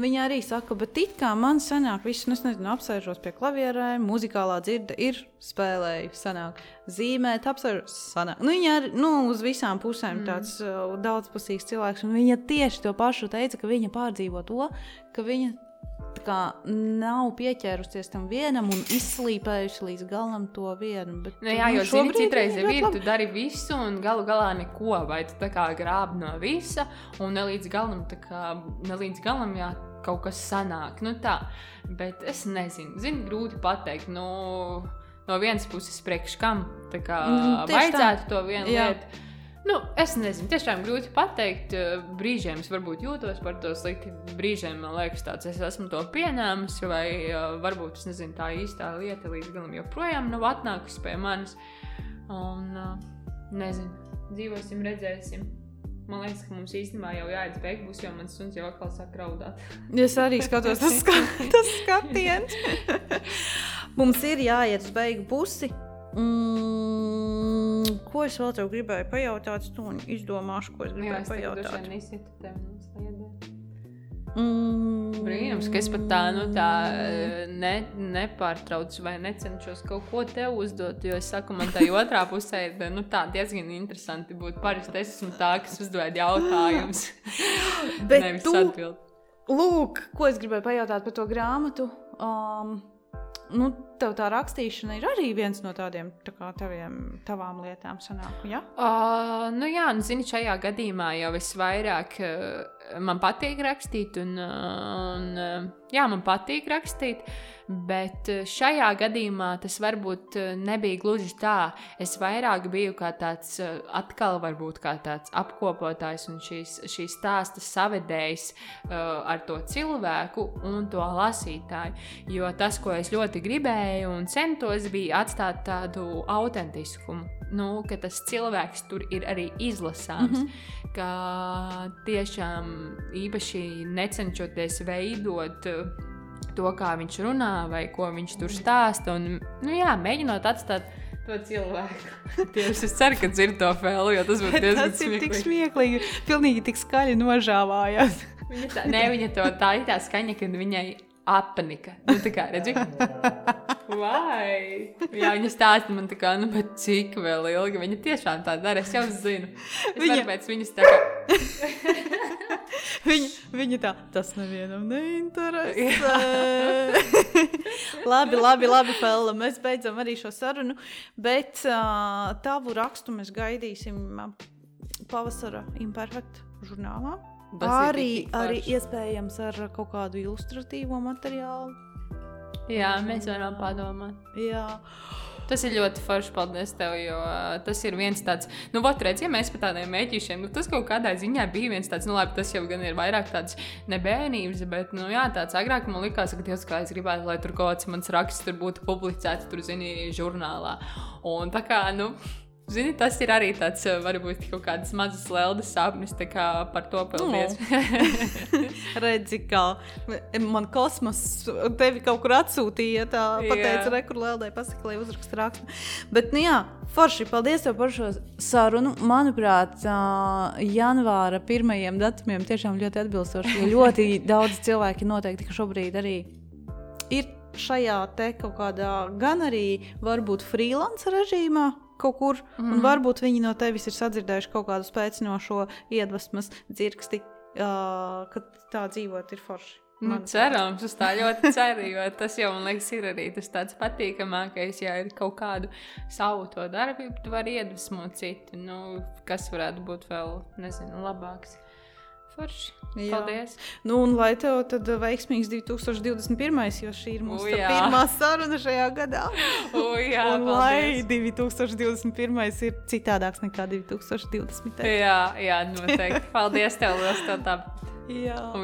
Viņa arī saka, bet it kā man sanāk, viss, nu, es nezinu, apsēžos pie klavierēm, muzikālā dzirde ir spēlēju, sanāk, zīmēt, apsēžos, sanāk. Nu, viņa ir nu, uz visām pusēm mm. tāds uh, daudzpusīgs cilvēks, un viņa tieši to pašu teica, ka viņa pārdzīvo to, ka viņa kā, nav pieķērusies tam vienam un izslīpējusi līdz galam to vienu. Bet, nu, jā, jo zini, citreiz jau ir, tu dari visu un galu galā neko, vai tu tā kā grābi no visa un ne līdz galam, kā, ne līdz galam jā, kaut kas sanāk. Nu, tā. Bet es nezinu, zinu, grūti pateikt. Nu, no vienas puses, priekš kam kā, mm, vajadzētu tā. to vienu lietu. Nu, es nezinu, tiešām grūti pateikt. Eh, brīžiem es varbūt jūtos par to slikti. Brīžiem man liekas, tāds es esmu to pieņēmis, vai uh, varbūt nezinu, tā īstā lieta līdz galam joprojām nav atnākusi pie manis. Un uh, nezinu, dzīvosim, redzēsim. Man liekas, ka mums īstenībā jau jāiet beigās, būs, jo mans suns jau atkal sāk raudāt. es arī skatos, tas, ska tas skatiens. mums ir jāiet uz beigu pusi. Mm, ko es vēl tev gribēju pajautāt? Tu izdomāšu, ko es gribēju Jā, es pajautāt. Mm. Brīnums, ka es pat tā, nu, tā ne, nepārtraucu vai necenšos kaut ko te uzdot. Jo es saku, man tā otrā pusē ir nu, tā, diezgan interesanti būt. Parasti es esmu tā, kas uzdod jautājumus. Bet tu, atbild. lūk, ko es gribēju pajautāt par to grāmatu. Um, nu, tev tā rakstīšana ir arī viens no tādiem tā kā, taviem, tavām lietām, sanāk, ja? Uh, nu jā, nu, zini, šajā gadījumā jau es vairāk uh, man patīk rakstīt, un, un uh, jā, man patīk rakstīt. Bet eh, šajā gadījumā tas varbūt eh, nebija gluži tā. Es vairāk biju kā tāds, eh, atkal varbūt kā tāds apkopotājs un šīs, šīs stāsta savedējs uh, ar to cilvēku un to lasītāju. Jo tas, ko es ļoti gribēju un centos, bija atstāt tādu autentiskumu. Nu, ka tas cilvēks tur ir arī izlasāms. Mm -hmm. Ka tiešām īpaši necenšoties veidot to, kā viņš runā vai ko viņš tur stāsta. Un, nu, jā, mēģinot atstāt to cilvēku. Tieši es ceru, ka dzird to fēlu, jo tas būtu diezgan tas smieklīgi. tik smieklīgi. Pilnīgi tik skaļi nožāvājās. viņa tā, ne, viņa to tā ir tā skaņa, kad viņai apnika. Nu, tā kā redzi. Vai? Jā, viņa stāsta man tā kā, nu, bet cik vēl ilgi. Viņa tiešām tā dara, es jau zinu. Es viņa... pēc viņas tā viņa, viņa tā, tas nevienam neinteresē. labi, labi, labi, Fēlā. Mēs beidzam arī šo sarunu, bet uh, tavu rakstu mēs gaidīsim pavasara imperfekta žurnālā. Arī, arī iespējams ar kaut kādu ilustratīvo materiālu. Jā, mēs varam padomāt. Jā, Tas ir ļoti forši, paldies tev, jo tas ir viens tāds, nu, vat, redz, ja mēs par tādiem mēģīšiem, nu, tas kaut kādā ziņā bija viens tāds, nu, labi, tas jau gan ir vairāk tāds nebēnības, bet, nu, jā, tāds agrāk man likās, ka, Dievs, kā es gribētu, lai tur kaut kāds mans raksts tur būtu publicēts, tur, zini, žurnālā. Un tā kā, nu, Zini, tas ir arī tāds, uh, varbūt kaut kādas mazas lēlas sapnis, kā par to paldies. redzi, kā man kosmos tevi kaut kur atsūtīja. Tā pateica, rekur lēlē, pasaka, lai uzraksta rakstu. Bet, nu jā, forši, paldies tev par šo sarunu. Manuprāt, janvāra pirmajiem datumiem tiešām ļoti atbilstoši, ļoti daudz cilvēki noteikti, šobrīd arī ir šajā te kaut kādā gan arī varbūt freelance režīmā. Kaut kur, mm. un varbūt viņi no tevis ir sadzirdējuši kaut kādu spēcinošo iedvesmas dzirksti, uh, ka tā dzīvot ir forši. Nu, cerams, es tā ļoti ceru, jo tas jau man liekas, ir arī tas tāds patīkamākais, ja ir kaut kādu savu to darbību, tu vari iedvesmot citu. Nu, kas varētu būt vēl, nezinu, labāks. Forši. Jā. Paldies. Nu, un lai tev tad veiksmīgs 2021. jo šī ir mūsu U, pirmā saruna šajā gadā. O, jā, un lai paldies. 2021. ir citādāks nekā 2020. Jā, jā, noteikti. Paldies tev, liels tev tā. Jā.